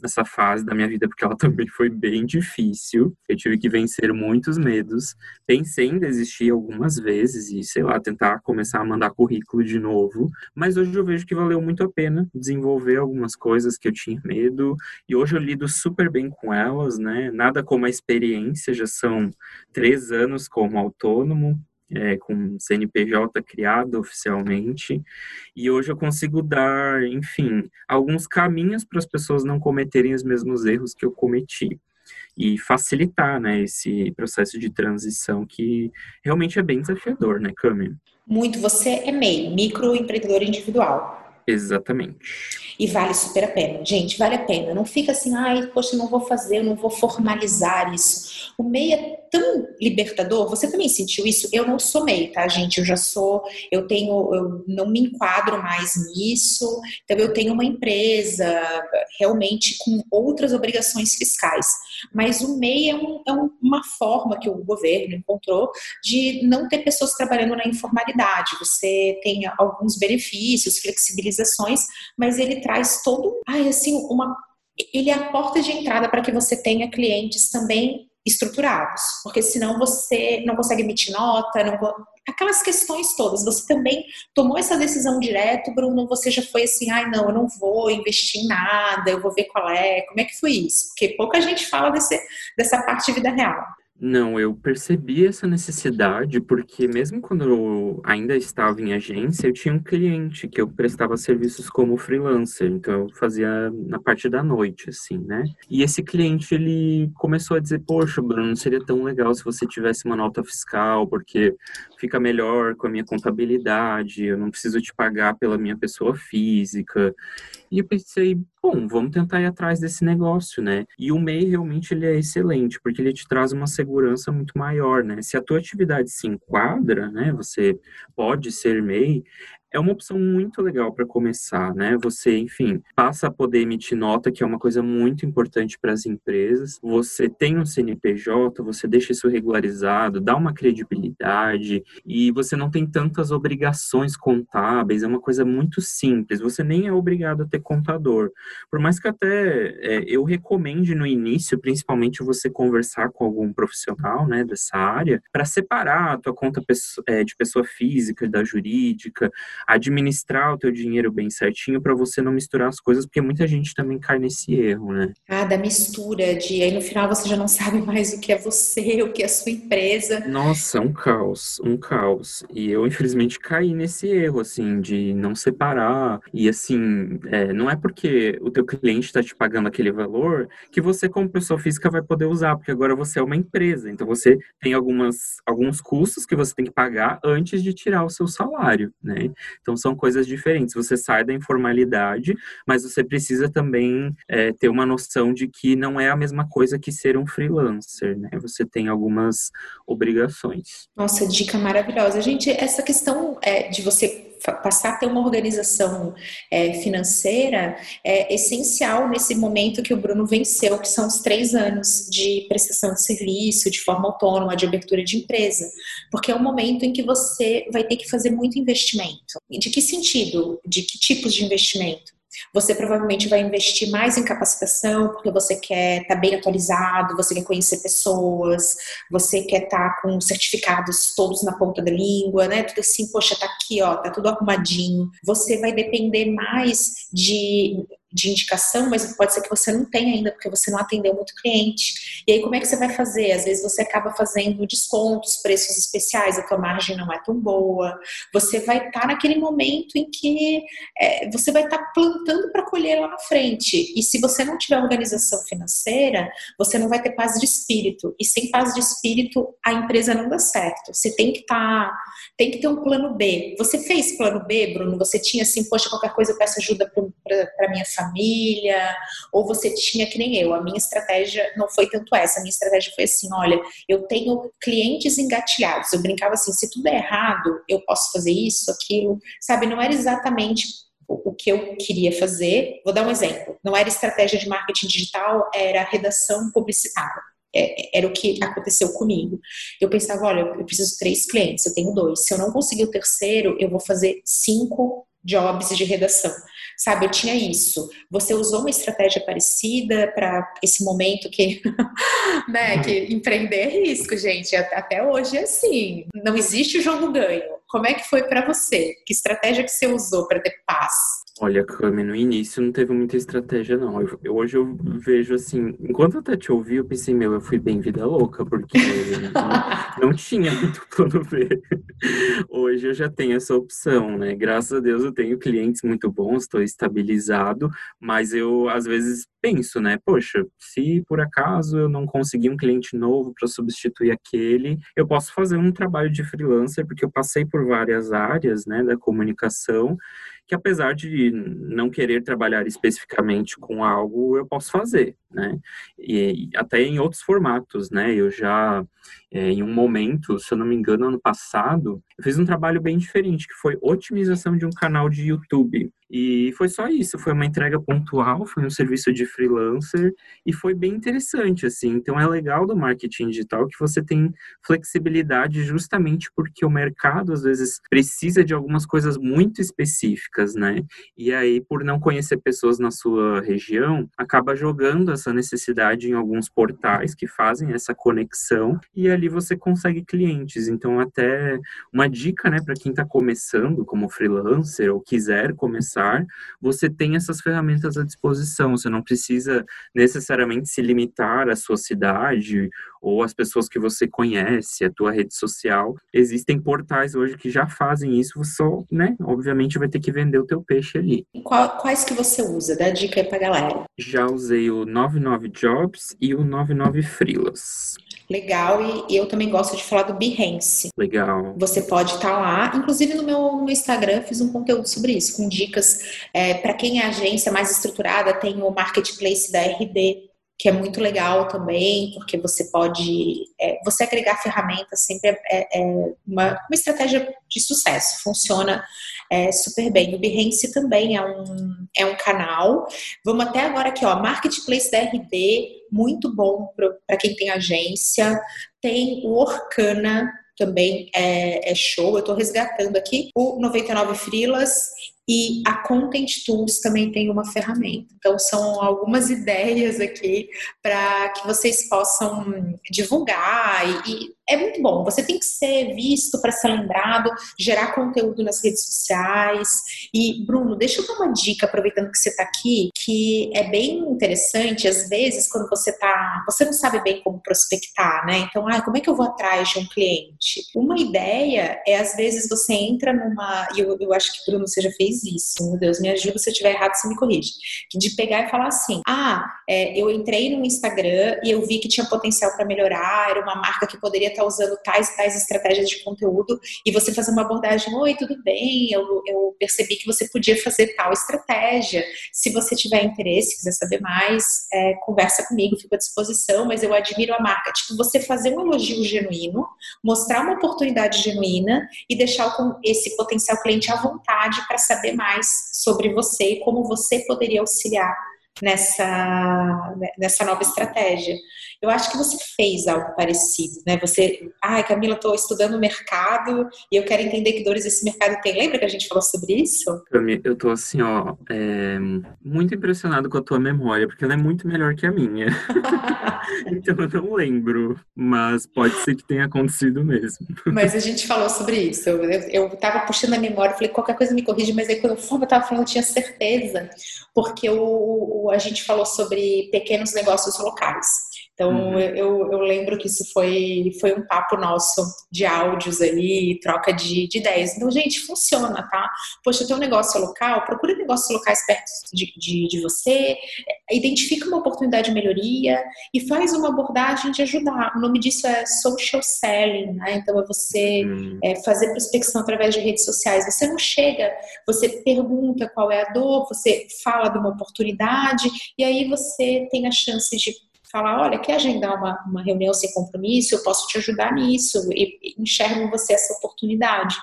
essa fase da minha vida, porque ela também foi bem difícil, eu tive que vencer muitos medos, pensei em desistir algumas vezes e, sei lá, tentar começar a mandar currículo de novo, mas hoje eu vejo que valeu muito a pena desenvolver algumas coisas que eu tinha medo, e hoje eu lido super bem com elas, né, nada como a experiência já são três anos como autônomo, é, com CNPJ criado oficialmente, e hoje eu consigo dar, enfim, alguns caminhos para as pessoas não cometerem os mesmos erros que eu cometi. e facilitar, né, esse processo de transição que realmente é bem desafiador, né, Cami? Muito. Você é MEI, microempreendedor individual. Exatamente. E vale super a pena. Gente, vale a pena. Não fica assim, ai, poxa, não vou fazer, eu não vou formalizar isso. O MEI é tão libertador. Você também sentiu isso? Eu não sou MEI, tá, gente? Eu já sou, eu tenho, eu não me enquadro mais nisso. Então, eu tenho uma empresa realmente com outras obrigações fiscais. Mas o MEI é, um, é uma forma que o governo encontrou de não ter pessoas trabalhando na informalidade. Você tem alguns benefícios, flexibilizações, mas ele traz todo, ai, assim, uma ele é a porta de entrada para que você tenha clientes também estruturados, porque senão você não consegue emitir nota, não, aquelas questões todas. Você também tomou essa decisão direto, Bruno? Você já foi assim, ai não, eu não vou investir em nada, eu vou ver qual é. Como é que foi isso? Porque pouca gente fala desse, dessa parte de vida real. Não, eu percebi essa necessidade porque mesmo quando eu ainda estava em agência, eu tinha um cliente que eu prestava serviços como freelancer, então eu fazia na parte da noite, assim, né? E esse cliente, ele começou a dizer, poxa, Bruno, seria tão legal se você tivesse uma nota fiscal, porque fica melhor com a minha contabilidade, eu não preciso te pagar pela minha pessoa física. E eu pensei, bom, vamos tentar ir atrás desse negócio, né? E o MEI realmente ele é excelente, porque ele te traz uma segurança muito maior, né? Se a tua atividade se enquadra, né, você pode ser MEI, é uma opção muito legal para começar, né? Você, enfim, passa a poder emitir nota, que é uma coisa muito importante para as empresas. Você tem um CNPJ, você deixa isso regularizado, dá uma credibilidade e você não tem tantas obrigações contábeis, é uma coisa muito simples. Você nem é obrigado a ter contador. Por mais que até é, eu recomende no início, principalmente você conversar com algum profissional, né, dessa área, para separar a tua conta é, de pessoa física da jurídica, administrar o teu dinheiro bem certinho para você não misturar as coisas, porque muita gente também cai nesse erro, né? Ah, da mistura, de aí no final você já não sabe mais o que é você, o que é a sua empresa. Nossa, um caos, um caos. E eu, infelizmente, caí nesse erro, assim, de não separar. E, assim, é, não é porque o teu cliente está te pagando aquele valor que você, como pessoa física, vai poder usar, porque agora você é uma empresa. Então, você tem algumas, alguns custos que você tem que pagar antes de tirar o seu salário, né? Então são coisas diferentes. Você sai da informalidade, mas você precisa também é, ter uma noção de que não é a mesma coisa que ser um freelancer, né? Você tem algumas obrigações. Nossa, dica maravilhosa. Gente, essa questão é, de você passar a ter uma organização é, financeira é essencial nesse momento que o Bruno venceu, que são os três anos de prestação de serviço, de forma autônoma, de abertura de empresa, porque é um momento em que você vai ter que fazer muito investimento. De que sentido? De que tipos de investimento? Você provavelmente vai investir mais em capacitação, porque você quer estar tá bem atualizado, você quer conhecer pessoas, você quer estar tá com certificados todos na ponta da língua, né? Tudo assim, poxa, tá aqui, ó, tá tudo arrumadinho. Você vai depender mais de de indicação, mas pode ser que você não tenha ainda, porque você não atendeu muito cliente. E aí, como é que você vai fazer? Às vezes você acaba fazendo descontos, preços especiais, a tua margem não é tão boa. Você vai estar tá naquele momento em que é, você vai estar tá plantando para colher lá na frente. E se você não tiver organização financeira, você não vai ter paz de espírito. E sem paz de espírito, a empresa não dá certo. Você tem que estar, tá, tem que ter um plano B. Você fez plano B, Bruno? Você tinha assim, poxa, qualquer coisa eu peço ajuda para minha família, ou você tinha que nem eu. A minha estratégia não foi tanto essa, a minha estratégia foi assim: olha, eu tenho clientes engatilhados. Eu brincava assim: se tudo é errado, eu posso fazer isso, aquilo, sabe? Não era exatamente o que eu queria fazer. Vou dar um exemplo: não era estratégia de marketing digital, era redação publicitária é, era o que aconteceu comigo. Eu pensava, olha, eu preciso de três clientes, eu tenho dois. Se eu não conseguir o terceiro, eu vou fazer cinco jobs de redação. Sabe, eu tinha isso. Você usou uma estratégia parecida para esse momento que, né, que empreender é risco, gente. Até hoje é assim. Não existe o jogo ganho. Como é que foi para você? Que estratégia que você usou para ter paz? Olha, Cami, no início não teve muita estratégia, não. Eu, hoje eu vejo assim, enquanto eu até te ouvi, eu pensei, meu, eu fui bem vida louca, porque não, não, tinha muito plano B. Hoje eu já tenho essa opção, né? Graças a Deus eu tenho clientes muito bons, estou estabilizado, mas eu às vezes penso, né? Poxa, se por acaso eu não conseguir um cliente novo para substituir aquele, eu posso fazer um trabalho de freelancer, porque eu passei por várias áreas, né, da comunicação que apesar de não querer trabalhar especificamente com algo, eu posso fazer, né? E até em outros formatos, né? Eu já, é, em um momento, se eu não me engano, ano passado, eu fiz um trabalho bem diferente, que foi otimização de um canal de YouTube. E foi só isso, foi uma entrega pontual, foi um serviço de freelancer e foi bem interessante, assim. Então é legal do marketing digital que você tem flexibilidade justamente porque o mercado às vezes precisa de algumas coisas muito específicas, né? E aí, por não conhecer pessoas na sua região, acaba jogando essa necessidade em alguns portais que fazem essa conexão e ali você consegue clientes. Então, até uma dica, né, para quem está começando como freelancer ou quiser começar você tem essas ferramentas à disposição. Você não precisa necessariamente se limitar à sua cidade ou às pessoas que você conhece, a tua rede social. Existem portais hoje que já fazem isso, você só, né, obviamente vai ter que vender o teu peixe ali. Qual, quais que você usa? Dá dica aí pra galera. Já usei o 99 Jobs e o 99 Freelas. Legal, e eu também gosto de falar do Behance. Legal. Você pode estar tá lá, inclusive no meu, no Instagram fiz um conteúdo sobre isso, com dicas é, para quem é agência mais estruturada, tem o marketplace da RD, que é muito legal também, porque você pode, é, você agregar ferramentas sempre é, é, é uma, uma, estratégia de sucesso, funciona é, super bem. O Behance também é um, é um canal. Vamos até agora aqui, ó, Marketplace da RD, muito bom para quem tem agência. Tem o Orkana, também é, é show. Eu estou resgatando aqui o 99 Frilas e a Content Tools também tem uma ferramenta. Então, são algumas ideias aqui para que vocês possam divulgar e, e é muito bom. Você tem que ser visto para ser lembrado, gerar conteúdo nas redes sociais. E, Bruno, deixa eu dar uma dica, aproveitando que você está aqui, que é bem interessante. Às vezes, quando você tá. Você não sabe bem como prospectar, né? Então, ah, como é que eu vou atrás de um cliente? Uma ideia é, às vezes, você entra numa. E eu, eu acho que, Bruno, você já fez isso. Meu Deus, me ajuda. Se eu estiver errado, você me corrige. De pegar e falar assim: ah, é, eu entrei no Instagram e eu vi que tinha potencial para melhorar, era uma marca que poderia estar usando tais e tais estratégias de conteúdo e você fazer uma abordagem, oi, tudo bem, eu, eu percebi que você podia fazer tal estratégia. Se você tiver interesse, quiser saber mais, é, conversa comigo, fico à disposição, mas eu admiro a marca. Tipo, você fazer um elogio genuíno, mostrar uma oportunidade genuína e deixar esse potencial cliente à vontade para saber mais sobre você e como você poderia auxiliar nessa, nessa nova estratégia. Eu acho que você fez algo parecido, né? Você, ai, ah, Camila, estou estudando o mercado e eu quero entender que dores esse mercado tem. Lembra que a gente falou sobre isso? Eu estou assim, ó, é, muito impressionado com a tua memória, porque ela é muito melhor que a minha. então eu não lembro, mas pode ser que tenha acontecido mesmo. mas a gente falou sobre isso. Eu, eu, eu tava puxando a memória, falei, qualquer coisa me corrige, mas aí quando eu estava falando, eu tinha certeza, porque o, o, a gente falou sobre pequenos negócios locais. Então, uhum. eu, eu lembro que isso foi, foi um papo nosso de áudios ali, troca de, de ideias. Então, gente, funciona, tá? Poxa, tem um negócio local, procura negócios locais perto de, de, de você, identifica uma oportunidade de melhoria e faz uma abordagem de ajudar. O nome disso é social selling, né? Então, é você uhum. é, fazer prospecção através de redes sociais. Você não chega, você pergunta qual é a dor, você fala de uma oportunidade e aí você tem a chance de falar, olha, quer agendar uma, uma reunião sem compromisso? Eu posso te ajudar nisso e, enxergo você essa oportunidade.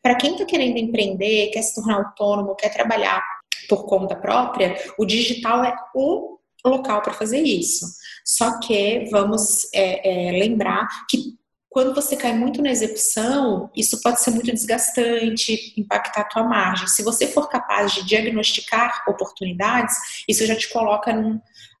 Para quem está querendo empreender, quer se tornar autônomo, quer trabalhar por conta própria, o digital é o local para fazer isso. Só que vamos é, é, lembrar que quando você cai muito na execução, isso pode ser muito desgastante, impactar a tua margem. Se você for capaz de diagnosticar oportunidades, isso já te coloca num,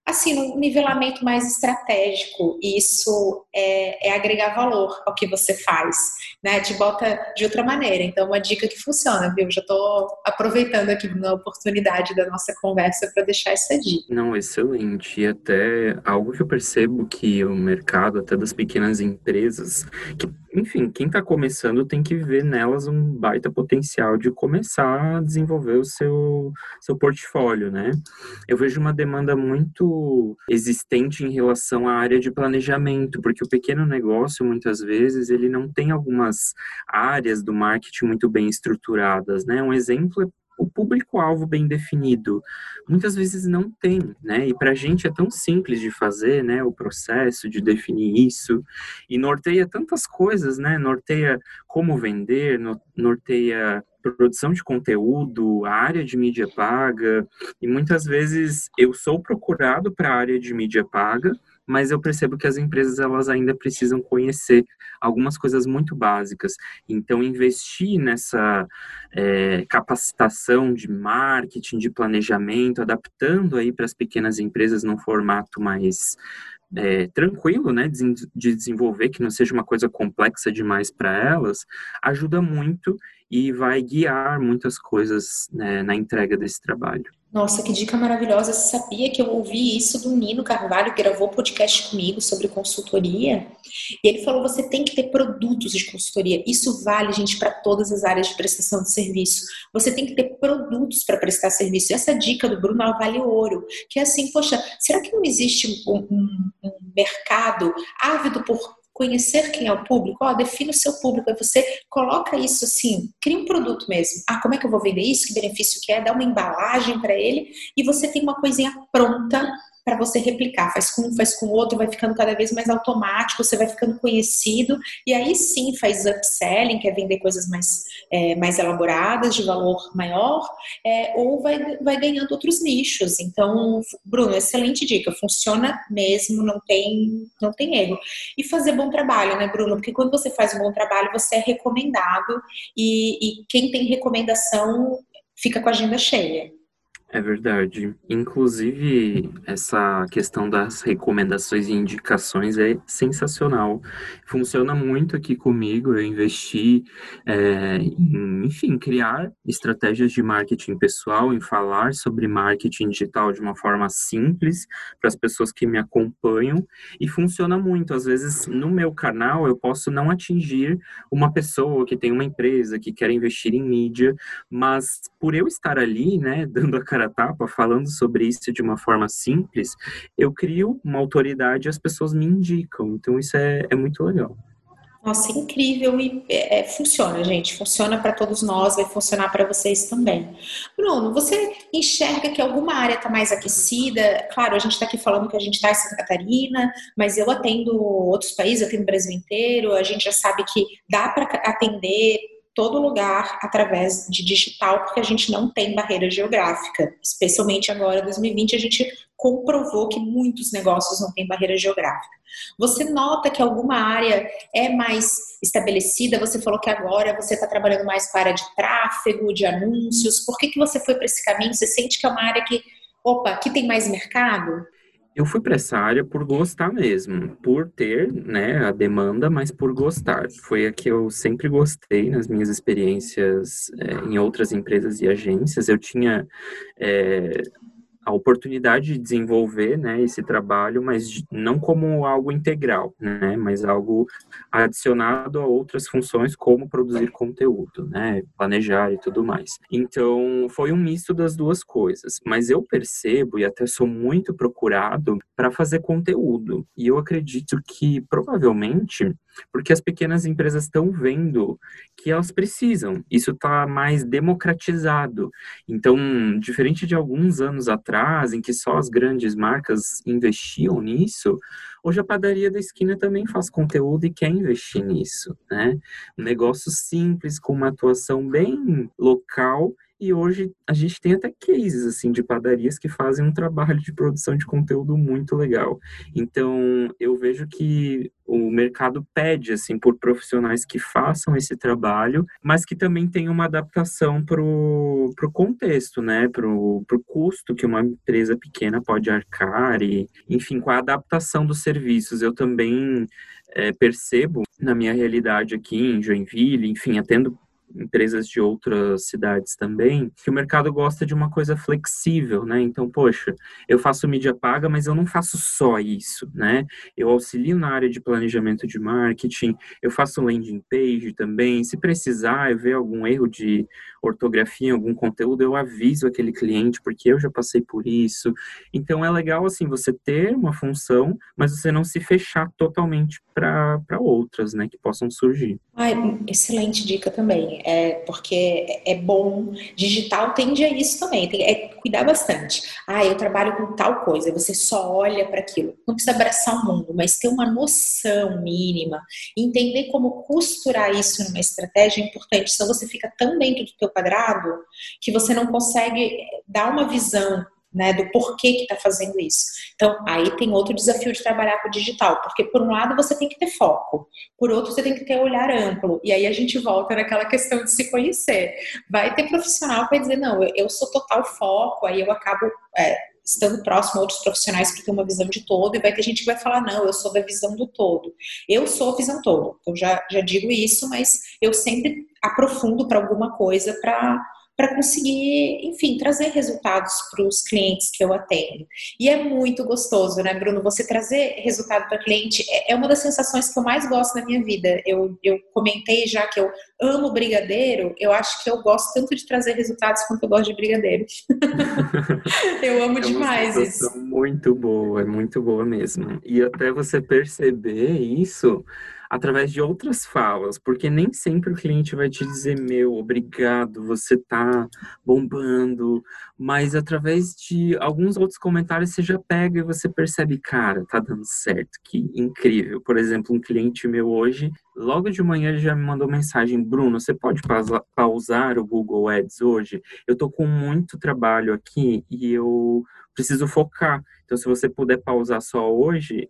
assim, num nivelamento mais estratégico. E isso é, é, agregar valor ao que você faz, né? Te bota de outra maneira. Então, uma dica que funciona, viu? Já estou aproveitando aqui na oportunidade da nossa conversa para deixar essa dica. Não, excelente. E até algo que eu percebo que o mercado, até das pequenas empresas, que enfim, quem está começando tem que ver nelas um baita potencial de começar a desenvolver o seu, seu portfólio, né? Eu vejo uma demanda muito existente em relação à área de planejamento, porque o pequeno negócio, muitas vezes, ele não tem algumas áreas do marketing muito bem estruturadas, né? Um exemplo é o público-alvo bem definido. Muitas vezes não tem, né? E para a gente é tão simples de fazer, né? O processo de definir isso e norteia tantas coisas, né? Norteia como vender, norteia produção de conteúdo, a área de mídia paga, e muitas vezes eu sou procurado para a área de mídia paga, mas eu percebo que as empresas elas ainda precisam conhecer algumas coisas muito básicas. Então, investir nessa é, capacitação de marketing, de planejamento, adaptando aí para as pequenas empresas num formato mais é, tranquilo, né, de, de desenvolver, que não seja uma coisa complexa demais para elas, ajuda muito e vai guiar muitas coisas né, na entrega desse trabalho. Nossa, que dica maravilhosa. Você sabia que eu ouvi isso do Nino Carvalho, que gravou podcast comigo sobre consultoria? E ele falou: você tem que ter produtos de consultoria. Isso vale, gente, para todas as áreas de prestação de serviço. Você tem que ter produtos para prestar serviço. E essa dica do Bruno vale ouro, que é assim: poxa, será que não existe um, um, um mercado ávido por conhecer quem é o público, ó, define o seu público, aí você coloca isso assim, cria um produto mesmo. Ah, como é que eu vou vender isso? Que benefício que é? Dá uma embalagem para ele e você tem uma coisinha pronta para você replicar. Faz com um, faz com o outro, vai ficando cada vez mais automático, você vai ficando conhecido, e aí sim faz upselling, que é vender coisas mais, é, mais elaboradas, de valor maior, é, ou vai, vai ganhando outros nichos. Então, Bruno, excelente dica, funciona mesmo, não tem, não tem erro. E fazer bom trabalho, né, Bruno? Porque quando você faz um bom trabalho, você é recomendado, e, e quem tem recomendação fica com a agenda cheia. É verdade. Inclusive, essa questão das recomendações e indicações é sensacional. Funciona muito aqui comigo. Eu investi é, em, enfim, criar estratégias de marketing pessoal, em falar sobre marketing digital de uma forma simples para as pessoas que me acompanham. E funciona muito. Às vezes, no meu canal, eu posso não atingir uma pessoa que tem uma empresa, que quer investir em mídia, mas por eu estar ali, né, dando a a tapa, falando sobre isso de uma forma simples, eu crio uma autoridade e as pessoas me indicam. Então isso é, é muito legal. Nossa, incrível e é, é funciona, gente. Funciona para todos nós, vai funcionar para vocês também. Bruno, você enxerga que alguma área está mais aquecida? Claro, a gente está aqui falando que a gente está em Santa Catarina, mas eu atendo outros países, atendo o Brasil inteiro. A gente já sabe que dá para atender todo lugar através de digital, porque a gente não tem barreira geográfica. Especialmente agora, 2020, a gente comprovou que muitos negócios não têm barreira geográfica. Você nota que alguma área é mais estabelecida? Você falou que agora você está trabalhando mais com a área de tráfego, de anúncios. Por que, que você foi para esse caminho? Você sente que é uma área que, opa, aqui tem mais mercado? Eu fui para essa área por gostar mesmo, por ter né, a demanda, mas por gostar. Foi a que eu sempre gostei nas minhas experiências é, em outras empresas e agências. Eu tinha é, a oportunidade de desenvolver né, esse trabalho, mas não como algo integral, né, mas algo adicionado a outras funções, como produzir conteúdo, né, planejar e tudo mais. Então, foi um misto das duas coisas, mas eu percebo e até sou muito procurado para fazer conteúdo, e eu acredito que provavelmente porque as pequenas empresas estão vendo que elas precisam. Isso está mais democratizado. Então, diferente de alguns anos atrás, em que só as grandes marcas investiam nisso, hoje a padaria da esquina também faz conteúdo e quer investir nisso, né? Um negócio simples, com uma atuação bem local E hoje a gente tem até cases assim de padarias que fazem um trabalho de produção de conteúdo muito legal. Então, eu vejo que o mercado pede assim por profissionais que façam esse trabalho, mas que também tenham uma adaptação para o contexto, né? Para o custo que uma empresa pequena pode arcar e, enfim, com a adaptação dos serviços. Eu também é, percebo na minha realidade aqui em Joinville, enfim, atendo empresas de outras cidades também, que o mercado gosta de uma coisa flexível, né? Então, poxa, eu faço mídia paga, mas eu não faço só isso, né? Eu auxilio na área de planejamento de marketing, eu faço landing page também. Se precisar, eu ver algum erro de ortografia em algum conteúdo, eu aviso aquele cliente, porque eu já passei por isso. Então, é legal, assim, você ter uma função, mas você não se fechar totalmente para outras, né, que possam surgir. Ai, excelente dica também é, porque é bom. Digital tende a isso também, tem, é cuidar bastante. Ah, eu trabalho com tal coisa, você só olha para aquilo. Não precisa abraçar o mundo, mas ter uma noção mínima, entender como costurar isso numa estratégia é importante. Senão você fica tão dentro do teu quadrado que você não consegue dar uma visão né, do porquê que está fazendo isso. Então, aí tem outro desafio de trabalhar com o digital, porque por um lado você tem que ter foco, por outro você tem que ter olhar amplo, e aí a gente volta naquela questão de se conhecer. Vai ter profissional que vai dizer, não, eu sou total foco, aí eu acabo é, estando próximo a outros profissionais que têm uma visão de todo, e vai ter gente que vai falar, não, eu sou da visão do todo. Eu sou a visão todo, eu já, já digo isso, mas eu sempre aprofundo para alguma coisa para para conseguir, enfim, trazer resultados para os clientes que eu atendo. E é muito gostoso, né, Bruno? Você trazer resultado para cliente é, é uma das sensações que eu mais gosto na minha vida. Eu, eu comentei já que eu amo brigadeiro, eu acho que eu gosto tanto de trazer resultados quanto eu gosto de brigadeiro. eu amo é demais isso. Muito boa, é muito boa mesmo. E até você perceber isso através de outras falas, porque nem sempre o cliente vai te dizer, meu, obrigado, você tá bombando, mas através de alguns outros comentários você já pega e você percebe, cara, tá dando certo, que incrível. Por exemplo, um cliente meu hoje, logo de manhã ele já me mandou mensagem, Bruno, você pode pausar o Google Ads hoje? Eu tô com muito trabalho aqui e eu preciso focar. Então, se você puder pausar só hoje,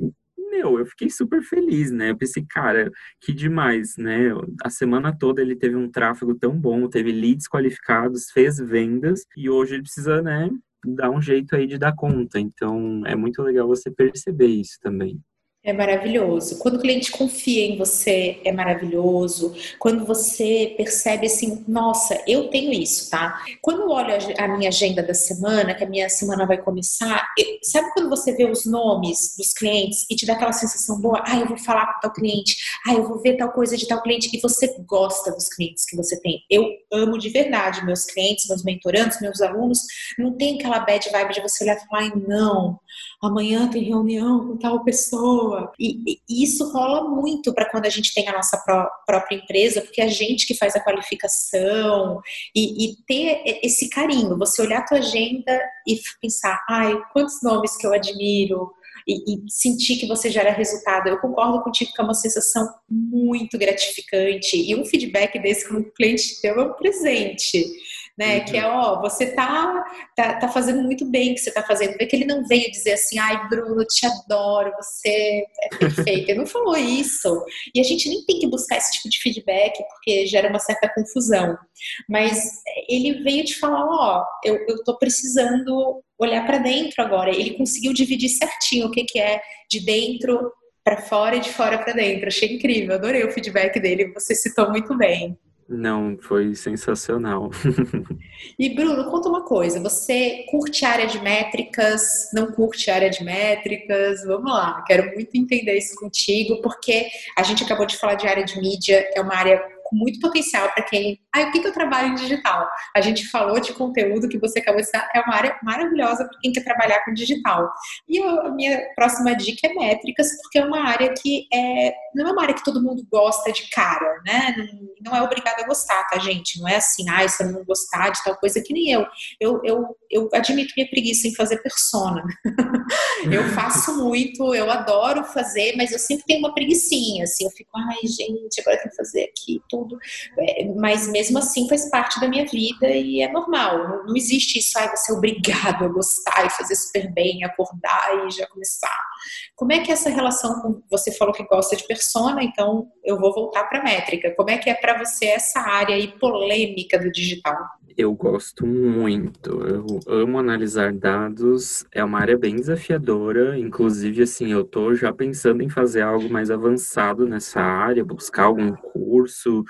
meu, eu fiquei super feliz, né? Eu pensei, cara, que demais, né? A semana toda ele teve um tráfego tão bom, teve leads qualificados, fez vendas e hoje ele precisa, né, dar um jeito aí de dar conta. Então, é muito legal você perceber isso também. É maravilhoso. Quando o cliente confia em você, é maravilhoso. Quando você percebe assim, nossa, eu tenho isso, tá? Quando eu olho a minha agenda da semana, que a minha semana vai começar, sabe quando você vê os nomes dos clientes e te dá aquela sensação boa? Ah, eu vou falar com tal cliente, ah, eu vou ver tal coisa de tal cliente, e você gosta dos clientes que você tem. Eu amo de verdade meus clientes, meus mentorandos, meus alunos. Não tem aquela bad vibe de você olhar e falar, não, amanhã tem reunião com tal pessoa. E, e isso rola muito para quando a gente tem a nossa pró própria empresa, porque é a gente que faz a qualificação. E, e, ter esse carinho, você olhar a tua agenda e pensar, ai, quantos nomes que eu admiro, e, e, sentir que você gera resultado. Eu concordo contigo que é uma sensação muito gratificante. E um feedback desse que o cliente deu é um presente né? Uhum. Que é, ó, você tá, tá, tá fazendo muito bem o que você tá fazendo. Vê que ele não veio dizer assim, ai, Bruno, te adoro, você é perfeito. ele não falou isso. E a gente nem tem que buscar esse tipo de feedback, porque gera uma certa confusão. Mas ele veio te falar, ó, eu, eu tô precisando olhar para dentro agora. Ele conseguiu dividir certinho o que, que é de dentro para fora e de fora para dentro. Achei incrível, adorei o feedback dele, você citou muito bem. Não, foi sensacional. e Bruno, conta uma coisa: você curte área de métricas? Não curte área de métricas? Vamos lá, quero muito entender isso contigo, porque a gente acabou de falar de área de mídia, é uma área com muito potencial para quem. Ah, o que, que eu trabalho em digital? A gente falou de conteúdo que você acabou de citar, é uma área maravilhosa para quem quer trabalhar com digital. E eu, a minha próxima dica é métricas, porque é uma área que é, não é uma área que todo mundo gosta de cara, né? Não, não é obrigado a gostar, tá, gente? Não é assim, ah, se eu não gostar de tal coisa que nem eu. Eu, eu, eu admito minha preguiça em fazer persona. eu faço muito, eu adoro fazer, mas eu sempre tenho uma preguiçinha, assim, eu fico, ai, gente, agora tem que fazer aqui, tô tudo. É, mas mesmo assim faz parte da minha vida e é normal. Não, existe isso, ai, você é obrigado a gostar e fazer super bem, acordar e já começar. Como é que é essa relação com você falou que gosta de persona, então eu vou voltar para métrica. Como é que é para você essa área aí polêmica do digital? Eu gosto muito. Eu amo analisar dados. É uma área bem desafiadora. Inclusive, assim, eu tô já pensando em fazer algo mais avançado nessa área, buscar algum curso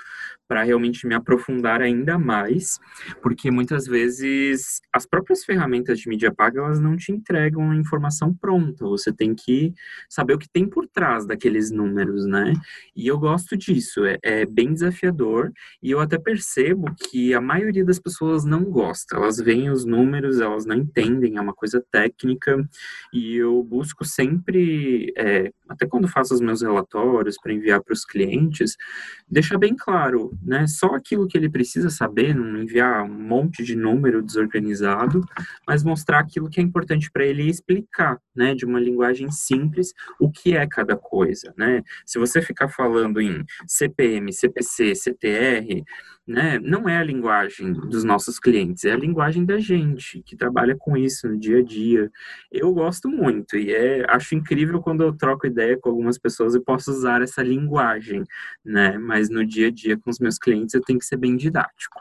para realmente me aprofundar ainda mais, porque muitas vezes as próprias ferramentas de mídia paga elas não te entregam a informação pronta. Você tem que saber o que tem por trás daqueles números, né? E eu gosto disso. É, é bem desafiador e eu até percebo que a maioria das pessoas não gosta. Elas veem os números, elas não entendem. É uma coisa técnica e eu busco sempre, é, até quando faço os meus relatórios para enviar para os clientes, deixar bem claro né? Só aquilo que ele precisa saber, não enviar um monte de número desorganizado, mas mostrar aquilo que é importante para ele explicar, né? De uma linguagem simples, o que é cada coisa, né? Se você ficar falando em CPM, CPC, CTR, né? Não é a linguagem dos nossos clientes, é a linguagem da gente que trabalha com isso no dia a dia. Eu gosto muito e é, acho incrível quando eu troco ideia com algumas pessoas e posso usar essa linguagem, né? Mas no dia a dia com os meus clientes eu tenho que ser bem didático.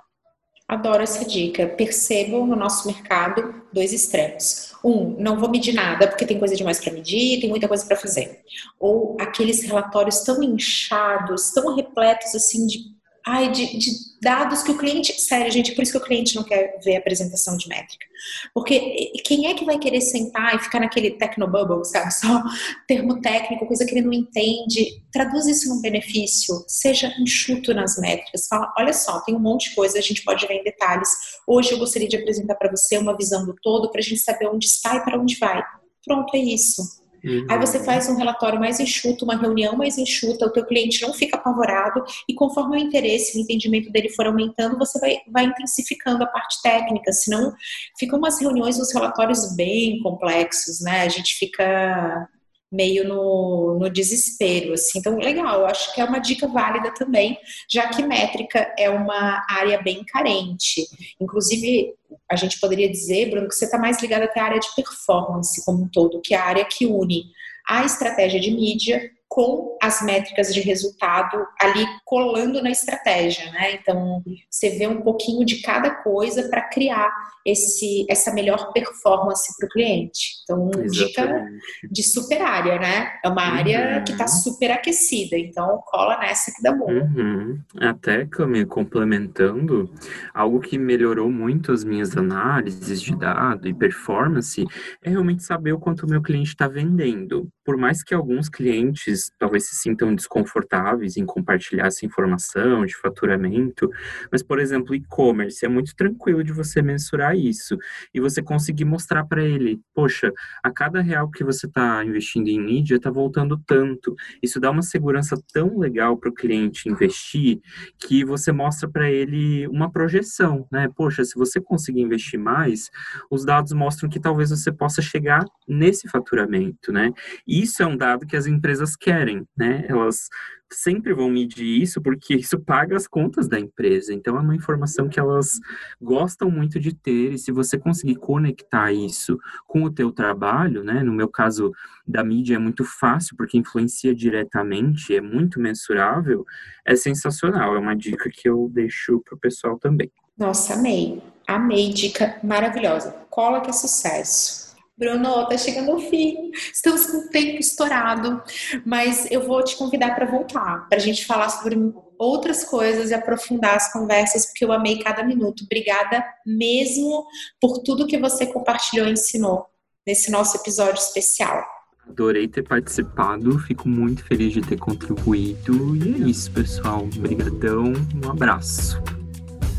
Adoro essa dica. Percebo no nosso mercado dois extremos. Um, não vou medir nada porque tem coisa demais para medir, tem muita coisa para fazer. Ou aqueles relatórios tão inchados, tão repletos assim de ai, de, de, dados que o cliente. Sério, gente, por isso que o cliente não quer ver a apresentação de métrica. Porque quem é que vai querer sentar e ficar naquele technobubble, sabe? Só termo técnico, coisa que ele não entende. Traduz isso num benefício, seja enxuto nas métricas. Fala, olha só, tem um monte de coisa, a gente pode ver em detalhes. Hoje eu gostaria de apresentar para você uma visão do todo para a gente saber onde está e para onde vai. Pronto, é isso. Uhum. Aí você faz um relatório mais enxuto, uma reunião mais enxuta, o teu cliente não fica apavorado e conforme o interesse, o entendimento dele for aumentando, você vai, vai intensificando a parte técnica, senão ficam umas reuniões, uns relatórios bem complexos, né? A gente fica meio no, no desespero, assim. Então, legal, acho que é uma dica válida também, já que métrica é uma área bem carente. Inclusive, a gente poderia dizer, Bruno, que você está mais ligado até à área de performance como um todo, que é a área que une a estratégia de mídia com as métricas de resultado ali colando na estratégia, né? Então você vê um pouquinho de cada coisa para criar esse essa melhor performance para o cliente. Então Exatamente. dica de super área, né? É uma área uhum. que está super aquecida, então cola nessa que dá bom. Uhum. Até me complementando, algo que melhorou muito as minhas análises de dado e performance é realmente saber o quanto o meu cliente está vendendo. Por mais que alguns clientes talvez se sintam desconfortáveis em compartilhar essa informação de faturamento, mas, por exemplo, e-commerce é muito tranquilo de você mensurar isso e você conseguir mostrar para ele, poxa, a cada real que você está investindo em mídia está voltando tanto. Isso dá uma segurança tão legal para o cliente investir que você mostra para ele uma projeção, né? Poxa, se você conseguir investir mais, os dados mostram que talvez você possa chegar nesse faturamento, né? E isso é um dado que as empresas querem né? Elas sempre vão medir isso porque isso paga as contas da empresa. Então é uma informação que elas gostam muito de ter e se você conseguir conectar isso com o teu trabalho, né? No meu caso da mídia é muito fácil porque influencia diretamente, é muito mensurável, é sensacional. É uma dica que eu deixo pro pessoal também. Nossa, amei. Amei, dica maravilhosa. Cola que é sucesso. Bruno, tá chegando ao fim, estamos com o tempo estourado, mas eu vou te convidar para voltar, para a gente falar sobre outras coisas e aprofundar as conversas, porque eu amei cada minuto. Obrigada mesmo por tudo que você compartilhou e ensinou nesse nosso episódio especial. Adorei ter participado, fico muito feliz de ter contribuído. E é isso, pessoal. Obrigadão, um abraço.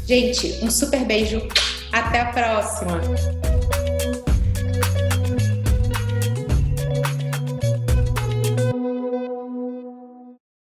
Gente, um super beijo. Até a próxima.